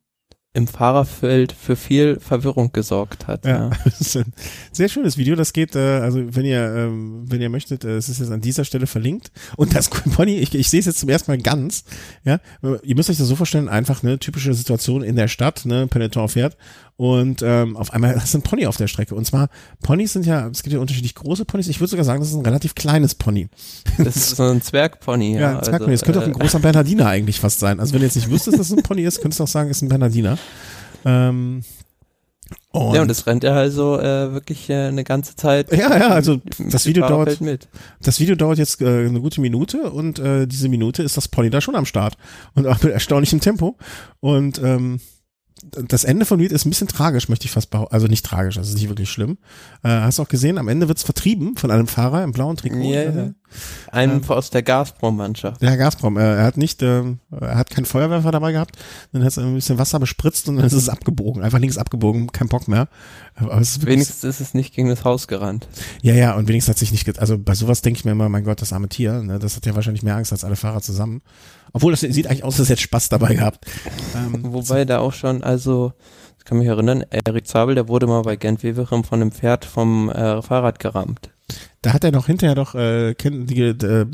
im Fahrerfeld für viel Verwirrung gesorgt hat. Ja, ja. das ist ein sehr schönes Video. Das geht, äh, also wenn ihr, ähm, wenn ihr möchtet, äh, es ist jetzt an dieser Stelle verlinkt. Und das Pony, ich, ich sehe es jetzt zum ersten Mal ganz. Ja, ihr müsst euch das so vorstellen, einfach eine typische Situation in der Stadt. Ne, Peloton fährt und ähm, auf einmal ist ein Pony auf der Strecke. Und zwar, Ponys sind ja, es gibt ja unterschiedlich große Ponys. Ich würde sogar sagen, das ist ein relativ kleines Pony. Das ist so ein Zwergpony. Ja, ein Zwergpony. Also, das könnte auch ein äh, großer Bernardiner eigentlich fast sein. Also wenn ihr jetzt nicht wüsstest, dass es ein Pony ist, könntest du auch sagen, es ist ein Bernardiner. Ähm, und ja, und das rennt ja also äh, wirklich äh, eine ganze Zeit. Ja, ja, also das Video dauert mit. Das Video dauert jetzt äh, eine gute Minute und äh, diese Minute ist das Pony da schon am Start und auch mit erstaunlichem Tempo und ähm, das Ende von Lied ist ein bisschen tragisch, möchte ich fast behaupten. Also nicht tragisch, also nicht wirklich schlimm. Äh, hast du auch gesehen, am Ende wird's vertrieben von einem Fahrer im blauen Trikot. Ja, ja. Einem ähm, aus der Gazprom-Mannschaft. Der Gazprom, äh, er hat nicht, äh, er hat keinen Feuerwerfer dabei gehabt, dann hat er ein bisschen Wasser bespritzt und dann ist es abgebogen, einfach links abgebogen, kein Bock mehr. Aber es ist wenigstens ist es nicht gegen das Haus gerannt. Ja, ja, und wenigstens hat sich nicht, also bei sowas denke ich mir immer, mein Gott, das arme Tier, ne, das hat ja wahrscheinlich mehr Angst als alle Fahrer zusammen. Obwohl, das sieht eigentlich aus, als hätte Spaß dabei gehabt. Ähm, Wobei da auch schon, also, ich kann mich erinnern, Erik Zabel, der wurde mal bei Gent Weverum von einem Pferd vom äh, Fahrrad gerammt. Da hat er doch hinterher doch, äh, die, äh,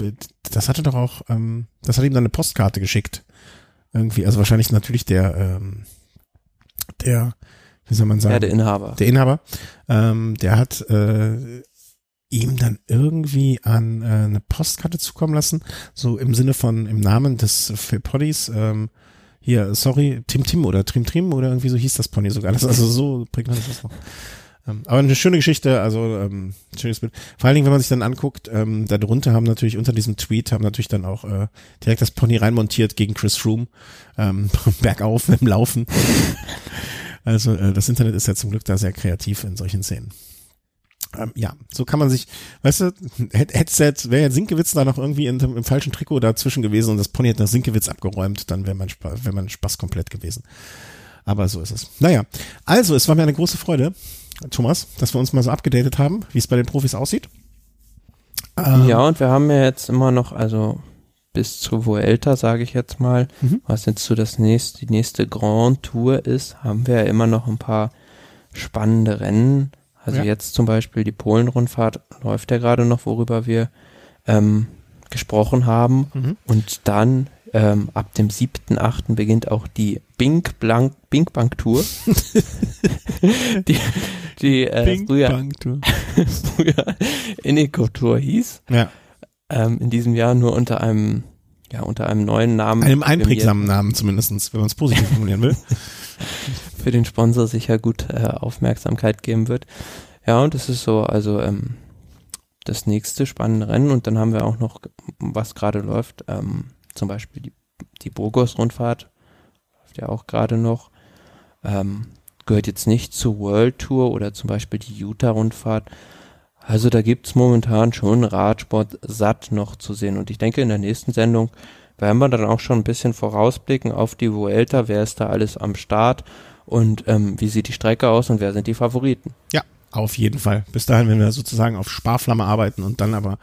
das hatte doch auch, ähm, das hat ihm dann eine Postkarte geschickt. Irgendwie, also wahrscheinlich natürlich der, ähm, der, wie soll man sagen? Ja, der Inhaber. Der Inhaber. Ähm, der hat äh, ihm dann irgendwie an äh, eine Postkarte zukommen lassen, so im Sinne von im Namen des Poddies, ähm, hier, sorry, Tim Tim oder Trim Trim oder irgendwie so hieß das Pony sogar. Das ist also so prägnant ist das noch. Ähm, aber eine schöne Geschichte, also ähm, schönes Bild. Vor allen Dingen, wenn man sich dann anguckt, ähm, darunter haben natürlich unter diesem Tweet haben natürlich dann auch äh, direkt das Pony reinmontiert gegen Chris Froome ähm, bergauf im Laufen. also äh, das Internet ist ja zum Glück da sehr kreativ in solchen Szenen ähm, ja, so kann man sich, weißt du, jetzt, wäre jetzt Sinkewitz da noch irgendwie in, im falschen Trikot dazwischen gewesen und das Pony hätte nach Sinkewitz abgeräumt, dann wäre Spaß, wäre mein Spaß komplett gewesen. Aber so ist es. Naja, also es war mir eine große Freude, Thomas, dass wir uns mal so abgedatet haben, wie es bei den Profis aussieht. Ähm, ja, und wir haben ja jetzt immer noch, also bis zu Vuelta, sage ich jetzt mal, mhm. was jetzt so das nächste, die nächste Grand Tour ist, haben wir ja immer noch ein paar spannende Rennen also ja. jetzt zum Beispiel die Polen-Rundfahrt läuft ja gerade noch, worüber wir ähm, gesprochen haben. Mhm. Und dann ähm, ab dem 7.8. beginnt auch die Bink, Blank, Bink Bank Tour. die die äh, Bink früher, Bank Tour. früher Ineco Tour hieß. Ja. Ähm, in diesem Jahr nur unter einem ja, unter einem neuen Namen. Einem einprägsamen Namen zumindestens, wenn man es positiv formulieren will. Für den Sponsor sicher gut äh, Aufmerksamkeit geben wird. Ja, und es ist so, also ähm, das nächste spannende Rennen und dann haben wir auch noch, was gerade läuft, ähm, zum Beispiel die, die Burgos-Rundfahrt, läuft ja auch gerade noch, ähm, gehört jetzt nicht zur World Tour oder zum Beispiel die Utah-Rundfahrt. Also da gibt's momentan schon Radsport satt noch zu sehen und ich denke in der nächsten Sendung werden wir dann auch schon ein bisschen vorausblicken auf die Vuelta, wer ist da alles am Start und ähm, wie sieht die Strecke aus und wer sind die Favoriten. Ja, auf jeden Fall. Bis dahin, wenn wir sozusagen auf Sparflamme arbeiten und dann aber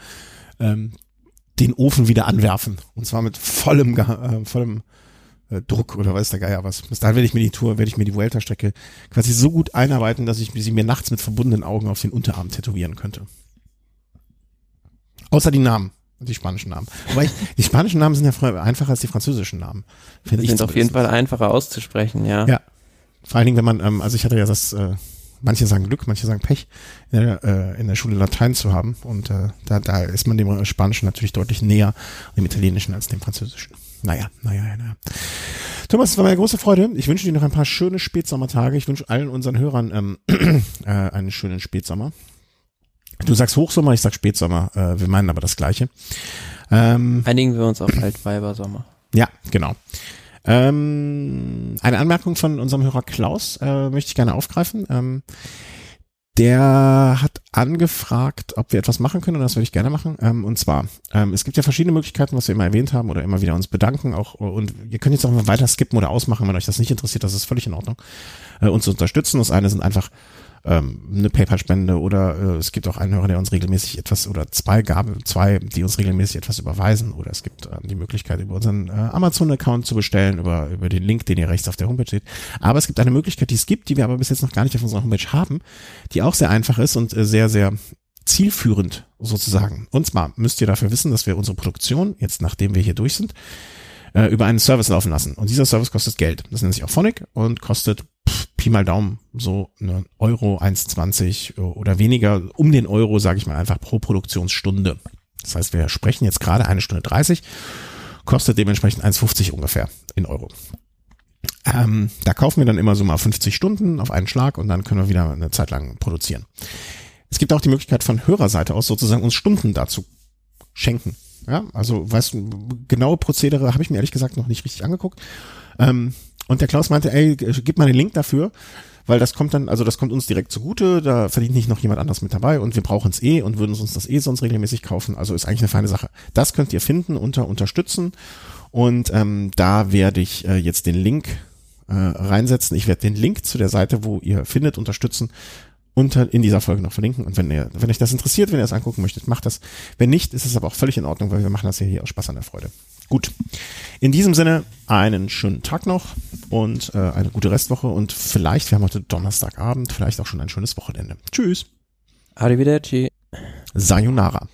ähm, den Ofen wieder anwerfen. Und zwar mit vollem, äh, vollem äh, Druck oder weiß der Geier was. Bis dahin werde ich mir die Tour, werde ich mir die Vuelta-Strecke quasi so gut einarbeiten, dass ich sie mir nachts mit verbundenen Augen auf den Unterarm tätowieren könnte. Außer die Namen. Die spanischen Namen. Wobei ich, die spanischen Namen sind ja einfacher als die französischen Namen. Finde ich sind auf jeden Fall einfacher auszusprechen, ja. Ja. Vor allen Dingen, wenn man, ähm, also ich hatte ja das äh, manche sagen Glück, manche sagen Pech, in der, äh, in der Schule Latein zu haben. Und äh, da, da ist man dem Spanischen natürlich deutlich näher, dem Italienischen als dem Französischen. Naja, naja, naja. Thomas, es war mir eine große Freude. Ich wünsche dir noch ein paar schöne Spätsommertage. Ich wünsche allen unseren Hörern ähm, äh, einen schönen Spätsommer. Du sagst Hochsommer, ich sag Spätsommer. Äh, wir meinen aber das Gleiche. Ähm, Einigen wir uns auf Altweibersommer. Ja, genau. Ähm, eine Anmerkung von unserem Hörer Klaus äh, möchte ich gerne aufgreifen. Ähm, der hat angefragt, ob wir etwas machen können und das würde ich gerne machen. Ähm, und zwar, ähm, es gibt ja verschiedene Möglichkeiten, was wir immer erwähnt haben oder immer wieder uns bedanken. Auch und ihr könnt jetzt auch mal weiter skippen oder ausmachen, wenn euch das nicht interessiert. Das ist völlig in Ordnung. Äh, uns zu unterstützen. Das eine sind einfach ähm, eine PayPal-Spende oder äh, es gibt auch einen Hörer, der uns regelmäßig etwas oder zwei Gabe, zwei, die uns regelmäßig etwas überweisen oder es gibt äh, die Möglichkeit über unseren äh, Amazon-Account zu bestellen, über, über den Link, den ihr rechts auf der Homepage seht. Aber es gibt eine Möglichkeit, die es gibt, die wir aber bis jetzt noch gar nicht auf unserer Homepage haben, die auch sehr einfach ist und äh, sehr, sehr zielführend sozusagen. Und zwar müsst ihr dafür wissen, dass wir unsere Produktion, jetzt nachdem wir hier durch sind, äh, über einen Service laufen lassen. Und dieser Service kostet Geld. Das nennt sich auch Phonic und kostet Pi mal Daumen so eine Euro 1,20 oder weniger, um den Euro, sage ich mal einfach, pro Produktionsstunde. Das heißt, wir sprechen jetzt gerade eine Stunde 30, kostet dementsprechend 1,50 ungefähr in Euro. Ähm, da kaufen wir dann immer so mal 50 Stunden auf einen Schlag und dann können wir wieder eine Zeit lang produzieren. Es gibt auch die Möglichkeit von Hörerseite aus sozusagen uns Stunden dazu schenken. Ja, also weißt du, genaue Prozedere habe ich mir ehrlich gesagt noch nicht richtig angeguckt. Ähm, und der Klaus meinte, ey, gib mal den Link dafür, weil das kommt dann, also das kommt uns direkt zugute, da verdient nicht noch jemand anders mit dabei und wir brauchen es eh und würden uns das eh sonst regelmäßig kaufen. Also ist eigentlich eine feine Sache. Das könnt ihr finden unter Unterstützen und ähm, da werde ich äh, jetzt den Link äh, reinsetzen. Ich werde den Link zu der Seite, wo ihr findet, unterstützen, unter in dieser Folge noch verlinken. Und wenn ihr, wenn euch das interessiert, wenn ihr es angucken möchtet, macht das. Wenn nicht, ist es aber auch völlig in Ordnung, weil wir machen das ja hier aus Spaß an der Freude. Gut. In diesem Sinne einen schönen Tag noch und äh, eine gute Restwoche und vielleicht, wir haben heute Donnerstagabend, vielleicht auch schon ein schönes Wochenende. Tschüss. Arrivederci. Sayonara.